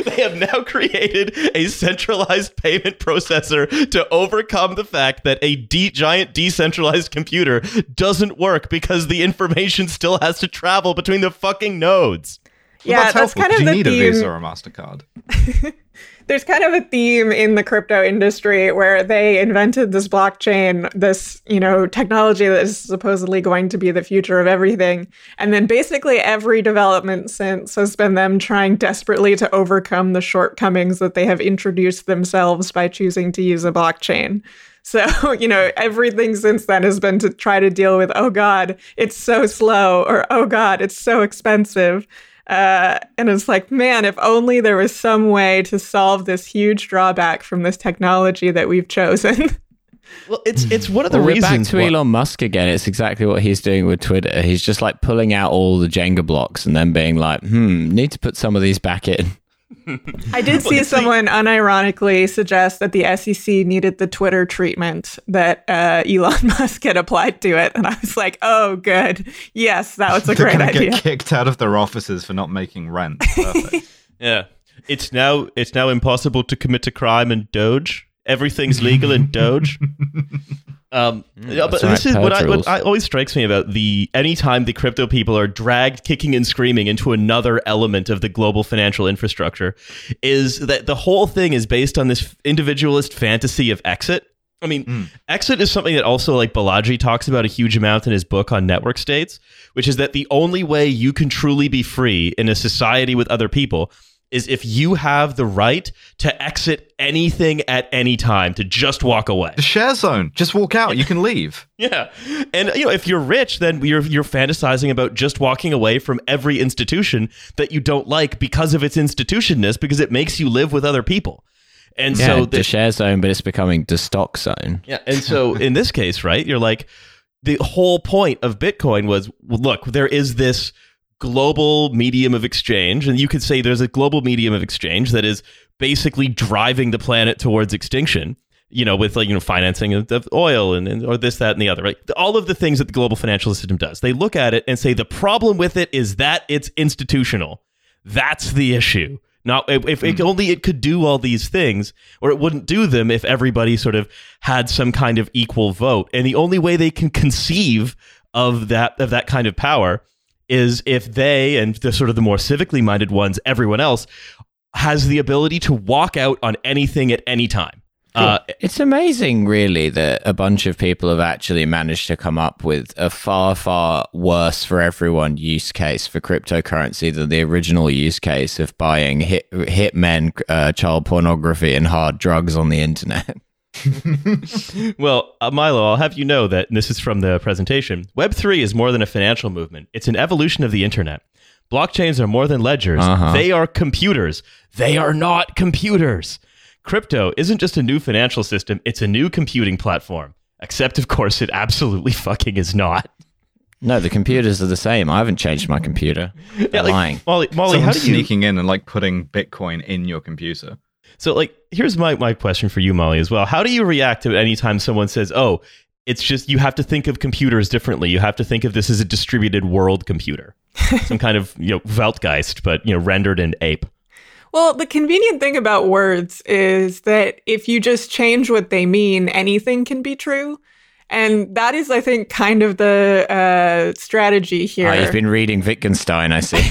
<laughs> they have now created a centralized payment processor to overcome the fact that a de- giant decentralized computer doesn't work because the information still has to travel between the fucking nodes. Yeah, that's, that's, kind of you the need theme. a Visa or a Mastercard. <laughs> There's kind of a theme in the crypto industry where they invented this blockchain, this, you know, technology that is supposedly going to be the future of everything. And then basically every development since has been them trying desperately to overcome the shortcomings that they have introduced themselves by choosing to use a blockchain. So, <laughs> you know, everything since then has been to try to deal with, oh God, it's so slow, or oh God, it's so expensive. Uh, and it's like, man, if only there was some way to solve this huge drawback from this technology that we've chosen. <laughs> Well, it's it's one of the Well, we're back to why- Elon Musk again. It's exactly what he's doing with Twitter. He's just like pulling out all the Jenga blocks and then being like, hmm, need to put some of these back in. <laughs> I did see someone unironically suggest that the SEC needed the Twitter treatment that uh, Elon <laughs> Musk had applied to it. And I was like, oh, good. Yes, that was a <laughs> They're great gonna idea. get kicked out of their offices for not making rent. Yeah. It's now it's now impossible to commit a crime in Doge. Everything's legal in Doge. Um, yeah, but Mm, this is what, I, what. I always strikes me about the anytime the crypto people are dragged kicking and screaming into another element of the global financial infrastructure is that the whole thing is based on this individualist fantasy of exit. I mean, exit is something that also like Balaji talks about a huge amount in his book on network states, which is that the only way you can truly be free in a society with other people is if you have the right to exit anything at any time, to just walk away. the share zone. Just walk out. You can <laughs> leave. Yeah, and you know if you're rich, then you're you're fantasizing about just walking away from every institution that you don't like because of its institutionness, because it makes you live with other people. And Yeah, so the the, share zone, but it's becoming the stock zone. yeah, and so <laughs> in this case, right, you're like the whole point of Bitcoin was look, there is this global medium of exchange, and you could say there's a global medium of exchange that is basically driving the planet towards extinction. You know, with like you know financing of, of oil and, and or this, that, and the other, right? All of the things that the global financial system does. They look at it and say the problem with it is that it's institutional. That's the issue. Not if, if it, hmm. only it could do all these things, or it wouldn't do them if everybody sort of had some kind of equal vote. And the only way they can conceive of that of that kind of power is if they and the sort of the more civically minded ones, everyone else, has the ability to walk out on anything at any time. Uh, It's amazing, really, that a bunch of people have actually managed to come up with a far, far worse for everyone use case for cryptocurrency than the original use case of buying hit hitmen, uh, child pornography, and hard drugs on the internet. <laughs> <laughs> Well, uh, Milo, I'll have you know that and this is from the presentation. Web3 is more than a financial movement, it's an evolution of the internet. Blockchains are more than ledgers, Uh-huh. they are computers. They are not computers. Crypto isn't just a new financial system, it's a new computing platform. Except, of course, it absolutely <laughs> fucking is not. No, the computers are the same. I haven't changed my computer. They're like, lying. Molly, Molly how Someone's do you sneaking in and like putting Bitcoin in your computer. So, like, here's my, my question for you, Molly, as well. How do you react to any time someone says, oh, it's just you have to think of computers differently. You have to think of this as a distributed world computer, <laughs> some kind of you know Weltgeist, but you know rendered in ape. Well, the convenient thing about words is that if you just change what they mean, anything can be true. And that is, I think, kind of the uh, strategy here. Oh, you've been reading Wittgenstein, I see.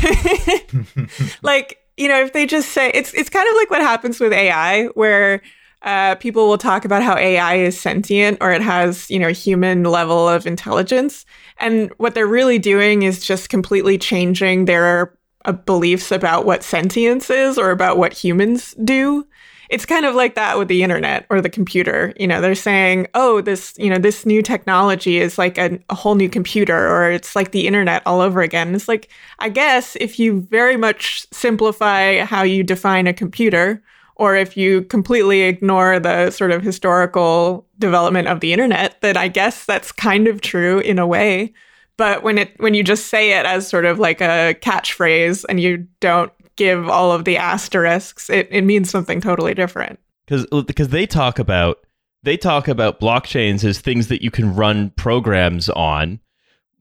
<laughs> like you know if they just say it's it's kind of like what happens with AI where uh, people will talk about how AI is sentient or it has you know human level of intelligence. And what they're really doing is just completely changing their uh, beliefs about what sentience is or about what humans do it's kind of like that with the internet or the computer. You know they're saying oh this you know this new technology is like a, a whole new computer or it's like the internet all over again. It's like i guess if you very much simplify how you define a computer or if you completely ignore the sort of historical development of the internet then i guess that's kind of true in a way. But when it when you just say it as sort of like a catchphrase and you don't give all of the asterisks, it, it means something totally different. because because they talk about they talk about blockchains as things that you can run programs on,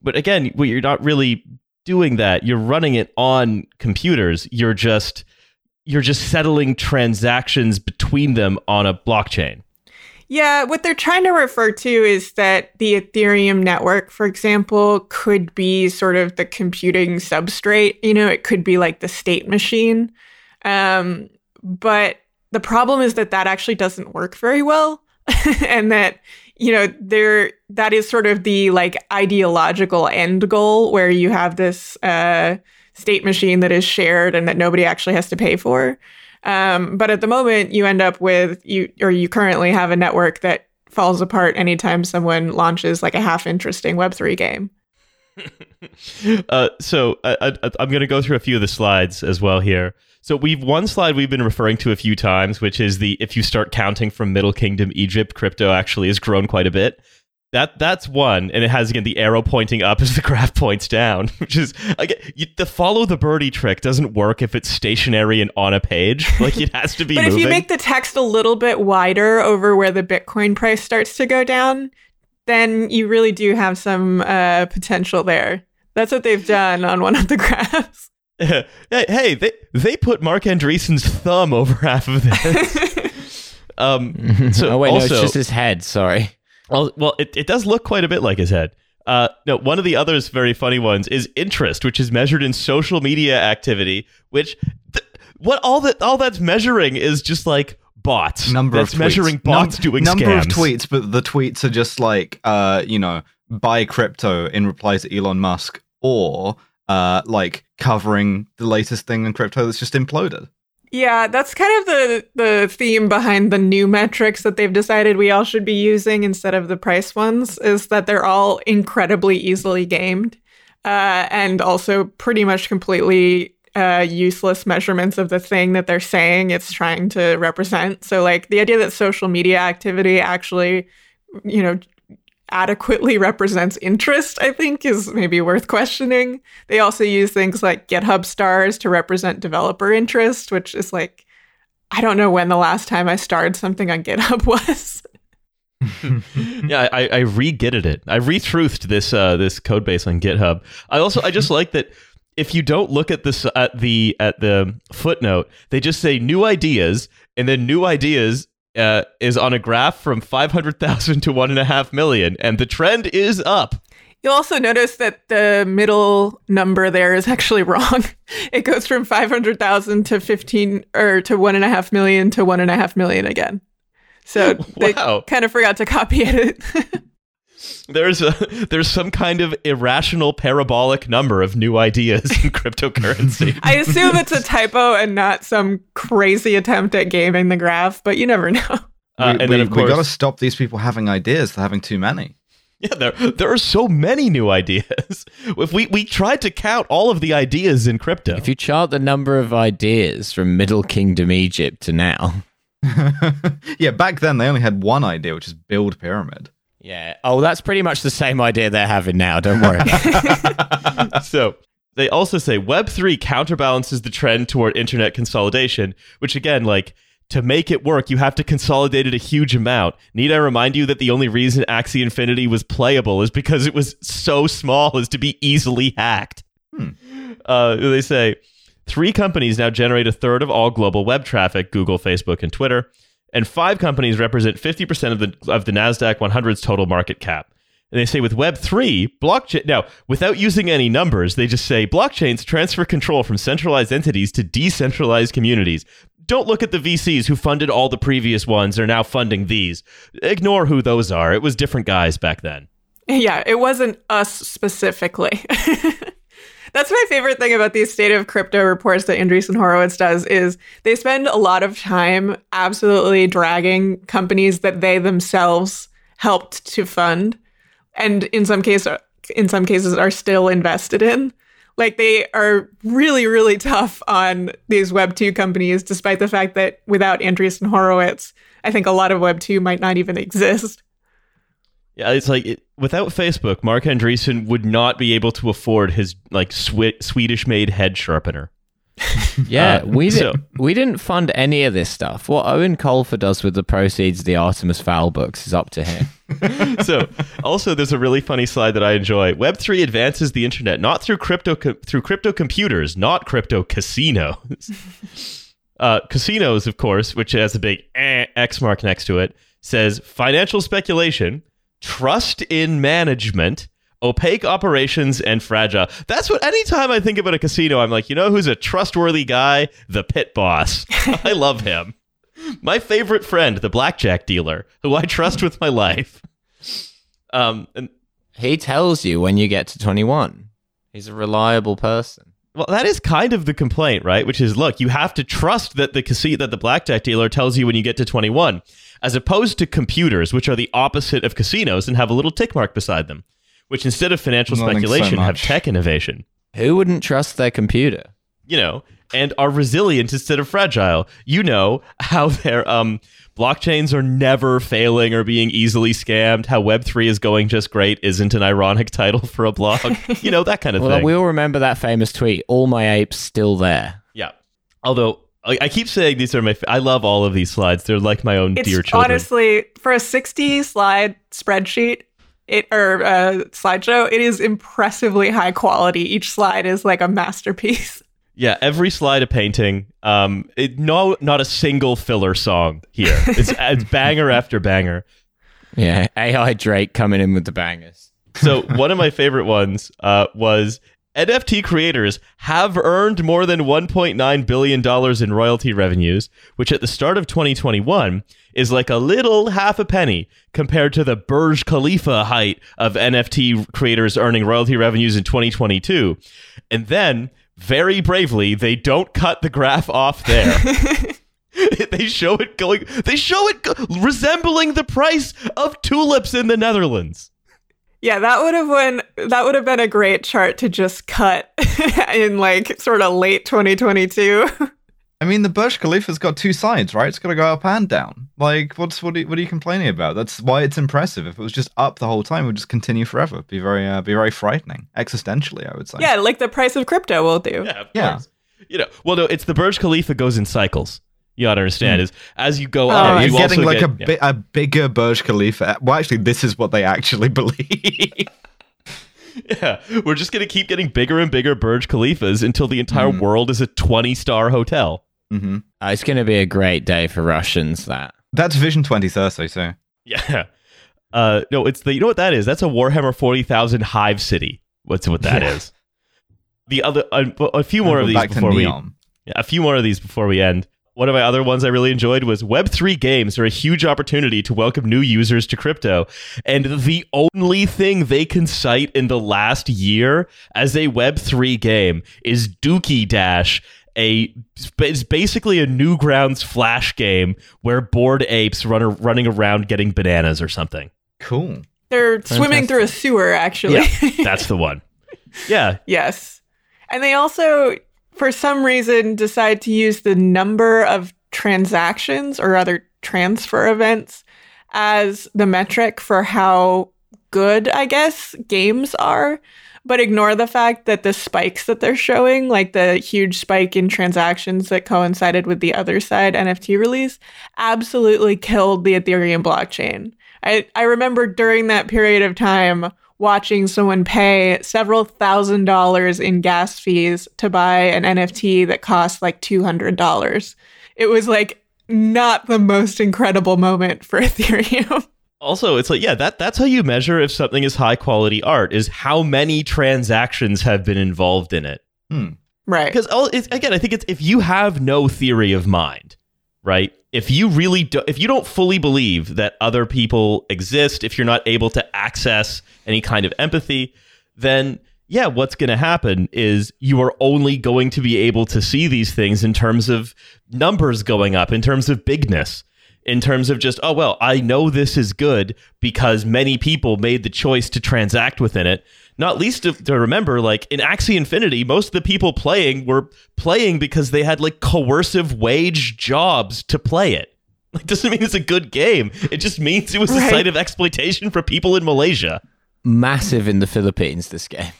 but again, well, you're not really doing that. You're running it on computers. You're just you're just settling transactions between them on a blockchain. Yeah, what they're trying to refer to is that the Ethereum network, for example, could be sort of the computing substrate. You know, it could be like the state machine. Um, but the problem is that that actually doesn't work very well. <laughs> and that, you know, there, that is sort of the like ideological end goal where you have this uh, state machine that is shared and that nobody actually has to pay for. Um, but at the moment, you end up with you, or you currently have a network that falls apart anytime someone launches like a half interesting Web3 game. <laughs> uh, so I, I, I'm going to go through a few of the slides as well here. So we've one slide we've been referring to a few times, which is the if you start counting from Middle Kingdom Egypt, crypto actually has grown quite a bit. That that's one, and it has again the arrow pointing up <laughs> as the graph points down, <laughs> which is again you, the follow the birdie trick doesn't work if it's stationary and on a page. <laughs> Like it has to be. but moving. if you make the text a little bit wider over where the Bitcoin price starts to go down, then you really do have some uh, potential there. That's what they've done on one of the graphs. hey, hey, they they put Marc Andreessen's thumb over half of this. um, so oh wait, also, no, it's just his head. Sorry. Well, well, it, it does look quite a bit like his head. Uh, no, one of the others very funny ones is interest, which is measured in social media activity. Which th- what all that all that's measuring is just like bots. Number that's of tweets. measuring bots Num- doing number scams. of tweets, but the tweets are just like uh, you know, buy crypto in reply to Elon Musk, or uh, like covering the latest thing in crypto that's just imploded. Yeah, that's kind of the the theme behind the new metrics that they've decided we all should be using instead of the price ones is that they're all incredibly easily gamed uh, and also pretty much completely uh, useless measurements of the thing that they're saying it's trying to represent. So, like the idea that social media activity actually, you know, adequately represents interest, I think is maybe worth questioning. They also use things like GitHub stars to represent developer interest, which is like, I don't know when the last time I starred something on GitHub <laughs> was. <laughs> yeah, I, I re-gitted it. I re-truthed this uh, this code base on GitHub. I also I just like that if you don't look at this at the at the footnote, they just say new ideas, and then new ideas uh, is on a graph from five hundred thousand to one and a half million, and the trend is up. You'll also notice that the middle number there is actually <laughs> wrong. It goes from 500,000 to 15 or to one and a half million to one and a half million again. So <laughs> they kind of forgot to copy edit. <laughs> There's a <laughs> there's some kind of irrational parabolic number of new ideas in <laughs> cryptocurrency. I assume it's a typo and not some crazy attempt at gaming the graph, but you never <laughs> know. Uh, we, and then we- of we got to stop these people having ideas. They're having too many. yeah, there there are so many new ideas. If we we tried to count all of the ideas in crypto, If you chart the number of ideas from Middle Kingdom Egypt to now. yeah, back then they only had one idea, which is build pyramid. Yeah. Oh, that's pretty much the same idea they're having now. Don't worry. <laughs> so they also say Web3 counterbalances the trend toward internet consolidation, which again, like to make it work, you have to consolidate it a huge amount. Need I remind you that the only reason Axie Infinity was playable is because it was so small as to be easily hacked. Uh, they say three companies now generate a third of all global web traffic: Google, Facebook, and Twitter. And five companies represent 50% of the of the Nasdaq 100's total market cap. And they say with Web3, blockchain. Now, without using any numbers, they just say blockchains transfer control from centralized entities to decentralized communities. Don't look at the VCs who funded all the previous ones are now funding these. Ignore who those are. It was different guys back then. <laughs> Yeah, it wasn't us specifically. <laughs> That's my favorite thing about these state of crypto reports that Andreessen Horowitz does is they spend a lot of time absolutely dragging companies that they themselves helped to fund and in some case in some cases are still invested in. Like they are really really tough on these web 2 companies despite the fact that without Andreessen Horowitz, I think a lot of web 2 might not even exist. Yeah, it's like it, without Facebook, Marc Andreessen would not be able to afford his like Swe- Swedish-made head sharpener. <laughs> Yeah, Uh, we so- didn't we didn't fund any of this stuff. What Eoin Colfer does with the proceeds of the Artemis Fowl books is up to him. <laughs> so also there's a really funny slide that I enjoy. Web3 advances the internet not through crypto co- through crypto computers, not crypto casinos. <laughs> Uh, casinos, of course, which has a big eh, X mark next to it, says financial speculation, trust in management, opaque operations, and fragile. That's what. Anytime I think about a casino, I'm like, you know, who's a trustworthy guy? The pit boss. <laughs> I love him. My favorite friend, the blackjack dealer, who I trust with my life. Um, and He tells you when you get to 21. He's a reliable person. Well, that is kind of the complaint, right? Which is, look, you have to trust that the casino, that the blackjack dealer tells you when you get to 21, as opposed to computers, which are the opposite of casinos and have a little tick mark beside them, which instead of financial Not linked so speculation have tech innovation, Who wouldn't trust their computer? you know, and are resilient instead of fragile. You know how their um, blockchains are never failing or being easily scammed. How Web three is going just great isn't an ironic <laughs> title for a blog. you know that kind of thing. Well, thing. We'll remember that famous tweet. All my apes still there. Yeah. Although I, I keep saying these are my, f- I love all of these slides. They're like my own It's dear children. honestly for a 60 slide spreadsheet, it or uh, slideshow, it is impressively high quality. Each slide is like a masterpiece. Yeah, every slide a painting. Um, it, no, not a single filler song here. It's, <laughs> it's banger after banger. Yeah, AI Drake coming in with the bangers. So <laughs> one of my favorite ones uh, was NFT creators have earned more than 1.9 billion dollars in royalty revenues, which at the start of 2021 is like a little half a penny compared to the Burj Khalifa height of NFT creators earning royalty revenues in 2022. And then very bravely, they don't cut the graph off there. <laughs> <laughs> they show it going they show it go- resembling the price of tulips in the Netherlands. Yeah, that would have been that would have been a great chart to just cut <laughs> in like sort of late 2022. I mean, the Burj Khalifa's got two sides, right? It's got to go up and down. Like, what's what? Are, you- what are you complaining about? That's why it's impressive. If it was just up the whole time, it would just continue forever. Be very, uh, be very frightening, existentially. I would say. yeah, like the price of crypto will do. Yeah, of Yeah. course. You know, well, no, it's the Burj Khalifa goes in cycles. You ought to understand is as you go Oh, up, Yeah, you you're getting also like get, a, bi- a bigger Burj Khalifa. Well, actually, this is what they actually <laughs> believe. <laughs> yeah, we're just gonna keep getting bigger and bigger Burj Khalifas until the entire world is a twenty star hotel. Hmm Uh, it's going to be a great day for Russians, that. That's Vision 2030. So Yeah, <laughs> uh, no, it's the you know what that is? That's a Warhammer forty thousand Hive City. What's what that Yeah. is? The other a, a few more of these before we Neon. A few more of these before we end. One of my other ones I really enjoyed was Web3 games are a huge opportunity to welcome new users to crypto. And the only thing they can cite in the last year as a Web3 game is Dookie Dash. A it's basically a Newgrounds Flash game where bored apes run running around getting bananas or something. Cool. They're swimming through a sewer actually. <laughs> That's the one. Yeah, Yes. And they also, for some reason, decide to use the number of transactions or other transfer events as the metric for how good, I guess, games are, but ignore the fact that the spikes that they're showing, like the huge spike in transactions that coincided with the Otherside NFT release, absolutely killed the Ethereum blockchain. I, I remember during that period of time watching someone pay several thousand dollars in gas fees to buy an NFT that cost like $200. It was like not the most incredible moment for <laughs> Ethereum. Also, it's like, yeah, that that's how you measure if something is high quality art is how many transactions have been involved in it. Hmm. right. Because again, I think it's if you have no theory of mind, right? If you really do, if you don't fully believe that other people exist, if you're not able to access any kind of empathy, then yeah, what's going to happen is you are only going to be able to see these things in terms of numbers going up, in terms of bigness, in terms of just, oh, well, I know this is good because many people made the choice to transact within it. Not least to, to remember, like in Axie Infinity, most of the people playing were playing because they had like coercive wage jobs to play it. <laughs> Like, doesn't mean it's a good game. It just means it was a site of exploitation for people in Malaysia. Massive in the Philippines, this game.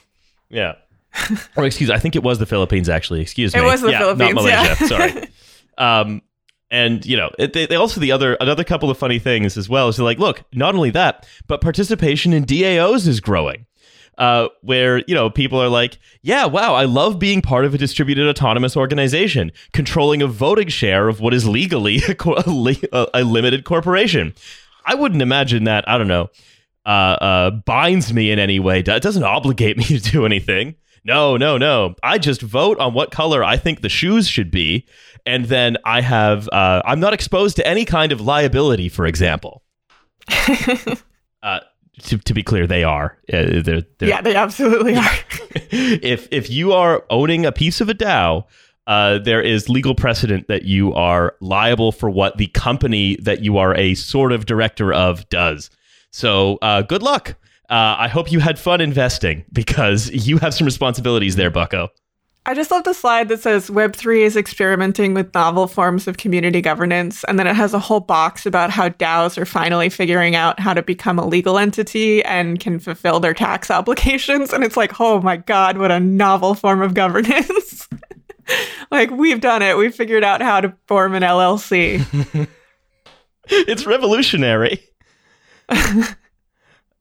Yeah. <laughs> or excuse, I think it was the Philippines actually. Excuse me. It was the yeah, Philippines, not Malaysia. yeah. Sorry. <laughs> Um, and you know, it, they, they also the other another couple of funny things as well is they're like, look, not only that, but participation in DAOs is growing. uh, where you know people are like, "Yeah, wow, I love being part of a distributed autonomous organization, controlling a voting share of what is legally <laughs> a, co- a, li- a, limited corporation." I wouldn't imagine that. I don't know. Uh, uh, binds me in any way. It doesn't obligate <laughs> me to do anything. No, no, no. I just vote on what color I think the shoes should be, and then I have. Uh, I'm not exposed to any kind of liability. For example. <laughs> uh, to, to be clear, they are. Uh, they're, they're, yeah, they absolutely are. <laughs> if if you are owning a piece of a DAO, uh, there is legal precedent that you are liable for what the company that you are a sort of director of does. So uh, good luck. Uh, I hope you had fun investing because <laughs> you have some responsibilities there, Bucko. I just love the slide that says Web3 is experimenting with novel forms of community governance. And then it has a whole box about how DAOs are finally figuring out how to become a legal entity and can fulfill their tax <laughs> obligations. And it's like, oh my God, what a novel form of governance. <laughs> like, we've done it. We've figured out how to form an LLC. <laughs> it's revolutionary.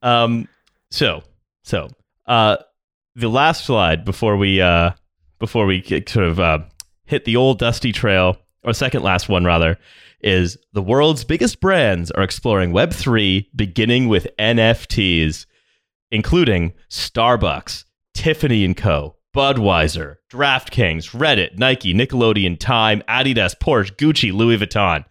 um, so, so, uh, the last slide before we, uh, before we get, sort of uh, hit the old dusty trail, or second last one rather, is the world's biggest brands are exploring Web3, beginning with NFTs, including Starbucks, Tiffany and Co., Budweiser, DraftKings, Reddit, Nike, Nickelodeon, Time, Adidas, Porsche, Gucci, Louis Vuitton.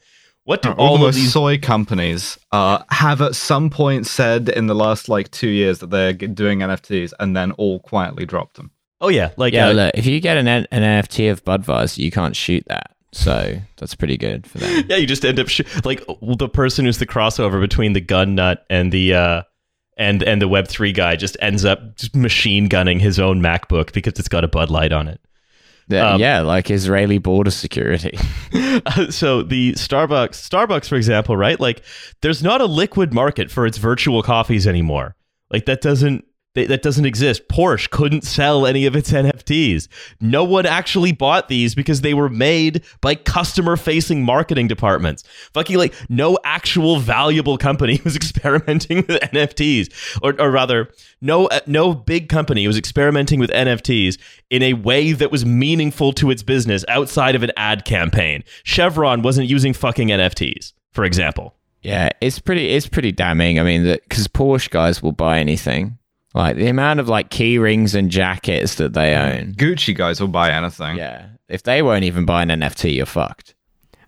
What do all, all of these soy companies uh, have at some point said in the last like two years that they're doing NFTs and then all quietly dropped them? Oh yeah, like yeah. uh, look, if you get an, an NFT of Budweiser, you can't shoot that. So that's pretty good for that. <laughs> yeah, you just end up sh- like the person who's the crossover between the gun nut and the uh, and and the Web three guy just ends up just machine gunning his own MacBook because it's got a Bud Light on it. Yeah, Um, yeah, like Israeli border security. <laughs> so the Starbucks, Starbucks, for example, right? Like, there's not a liquid market for its virtual coffees anymore. Like that doesn't that doesn't exist. Porsche couldn't sell any of its <laughs> NFTs. No one actually bought these because they were made by customer-facing marketing departments. Fucking like no actual valuable company <laughs> was experimenting with NFTs, or or rather, no no big company was experimenting with NFTs in a way that was meaningful to its business outside of an ad campaign. Chevron wasn't using fucking NFTs, for example. yeah, it's pretty. It's pretty damning. I mean, because Porsche guys will buy anything. Like the amount of like key rings and jackets that they own. Gucci guys will buy anything. Yeah, if they won't even buy an NFT, you're fucked.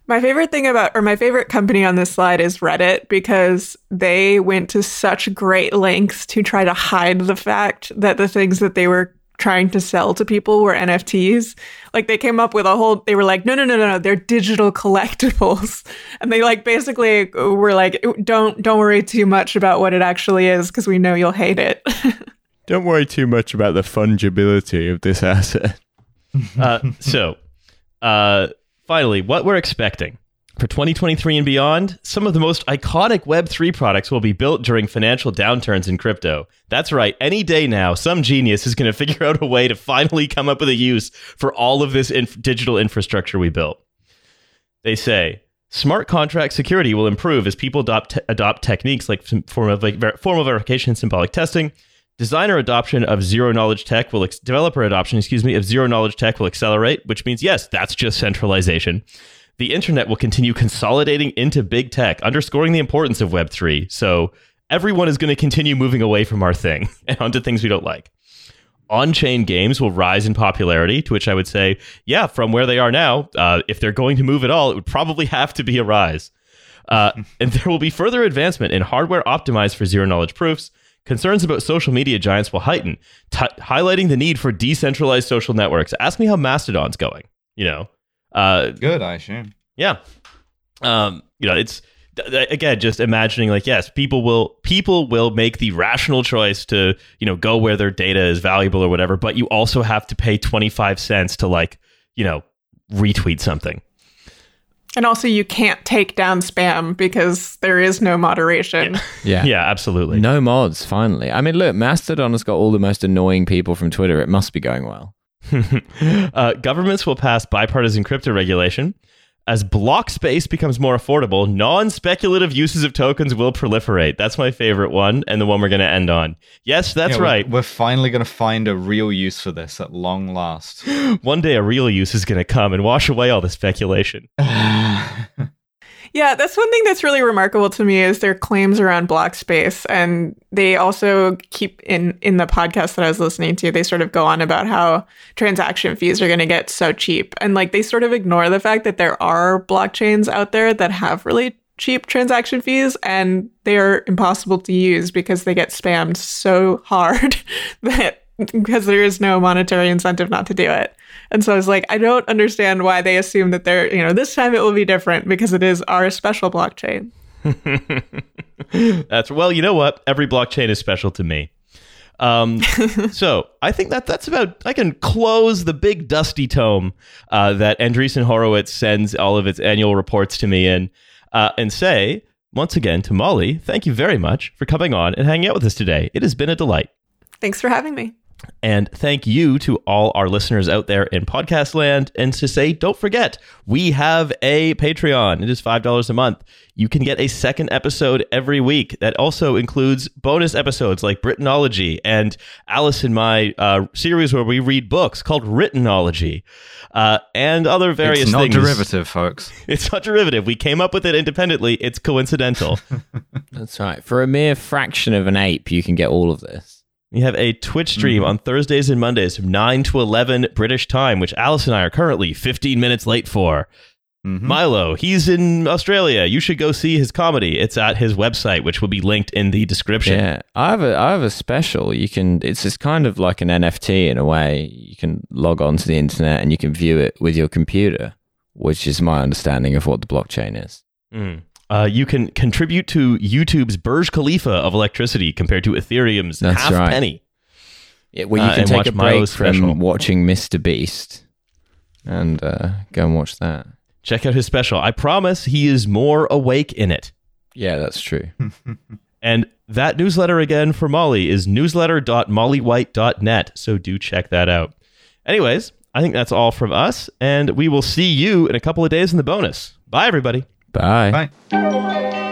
My favorite thing about, or my favorite company on this slide is Reddit because they went to such great lengths to try to hide the fact that the things that they were trying to sell to people were NFTs. Like they came up with a whole, they were like, no, no, no, no, no, they're digital collectibles. <laughs> And they like basically were like, don't, don't worry too much about what it actually is because we know you'll hate it. <laughs> Don't worry too much about the fungibility of this asset. <laughs> Uh, so, uh, finally, what we're expecting for 2023 and beyond, some of the most iconic Web3 products will be built during financial downturns in crypto. That's right. Any day now, some genius is going <laughs> to figure out a way to finally come up with a use for all of this inf- digital infrastructure we built. They say smart contract security will improve as people adopt, adopt techniques like form of formal verification and symbolic testing. Designer adoption of zero knowledge tech will ex- developer adoption, excuse me, of zero knowledge tech will accelerate, which means yes, that's just centralization. The internet will continue consolidating into big tech, underscoring the importance of Web3. So everyone is going to continue moving away from our thing <laughs> and onto things we don't like. On chain games will rise in popularity, to which I would say, yeah, from where they are now, uh, if they're going to move at all, it would probably have to be a rise. Uh, <laughs> and there will be further advancement in hardware optimized for zero knowledge proofs. Concerns about social media giants will heighten, t- highlighting the need for decentralized social networks. Ask me how Mastodon's going. You know, uh, Good, I assume. yeah. Um, you know, it's th- th- again just imagining like yes, people will people will make the rational choice to, you know, go where their data is valuable or whatever, but you also have to pay 25 cents to like, you know, retweet something. and also you can't take down spam because there is no moderation. Yeah. <laughs> Yeah, absolutely. No mods, finally. I mean, look, Mastodon has got all the most annoying people from Twitter. It must be going well. <laughs> uh, governments will pass bipartisan crypto regulation. As block space becomes more affordable, non speculative uses of tokens will proliferate. That's my favorite one, and the one we're going to end on. Yes, that's Yeah, we're- right. We're, finally going to find a real use for this at long last. <gasps> One day a real use is going to come and wash away all the speculation. <sighs> <sighs> <sighs> Yeah, that's one thing that's really remarkable to me is their claims around block space. And they also keep in in the podcast that I was listening to, they sort of go on about how transaction fees are going to get so cheap. And like they sort of ignore the fact that there are blockchains out there that have really cheap transaction fees and they're impossible to use because they get spammed so hard <laughs> that because there is no monetary incentive not to do it. And so I was like, I don't understand why they assume that they're, you know, this time it will be different because it is our special blockchain. <laughs> That's well, you know what? Every blockchain is special to me. Um, <laughs> so I think that that's about. I can close the big dusty tome uh, that Andreessen Horowitz sends all of its annual reports to me in, uh, and say once again to Molly, thank you very much for coming on and hanging out with us today. It has been a delight. Thanks for having me. And thank you to all our listeners out there in podcast land. And to say, don't forget, we have a Patreon. It is $5 a month. You can get a second episode every week. That also includes bonus episodes like Britainology and Alice in my uh, series where we read books called Writtenology uh, and other various it's not things. derivative, folks. <laughs> It's not derivative. We came up with it independently. It's coincidental. <laughs> That's right. For a mere fraction of an ape, you can get all of this. We have a Twitch stream on Thursdays and Mondays from 9 to 11 British time, which Alice and I are currently 15 minutes late for. Mhm. Milo, he's in Australia. You should go see his comedy. It's at his website, which will be linked in the description. Yeah, I have a I have a special. You can. It's it's kind of like an NFT in a way. You can log on to the internet and you can view it with your computer, which is my understanding of what the blockchain is. Mm. Uh, you can contribute to YouTube's Burj Khalifa of electricity compared to Ethereum's That's half right. penny. Yeah, well, you Uh, can take a break Milo's from special. watching Mr. Beast and uh, go and watch that. Check out his special. I promise he is more awake in it. Yeah, that's true. <laughs> And that newsletter again for Molly is newsletter.mollywhite.net. So do check that out. Anyways, I think that's all from us, and we will see you in a couple of days in the bonus. Bye, everybody. Bye. Bye.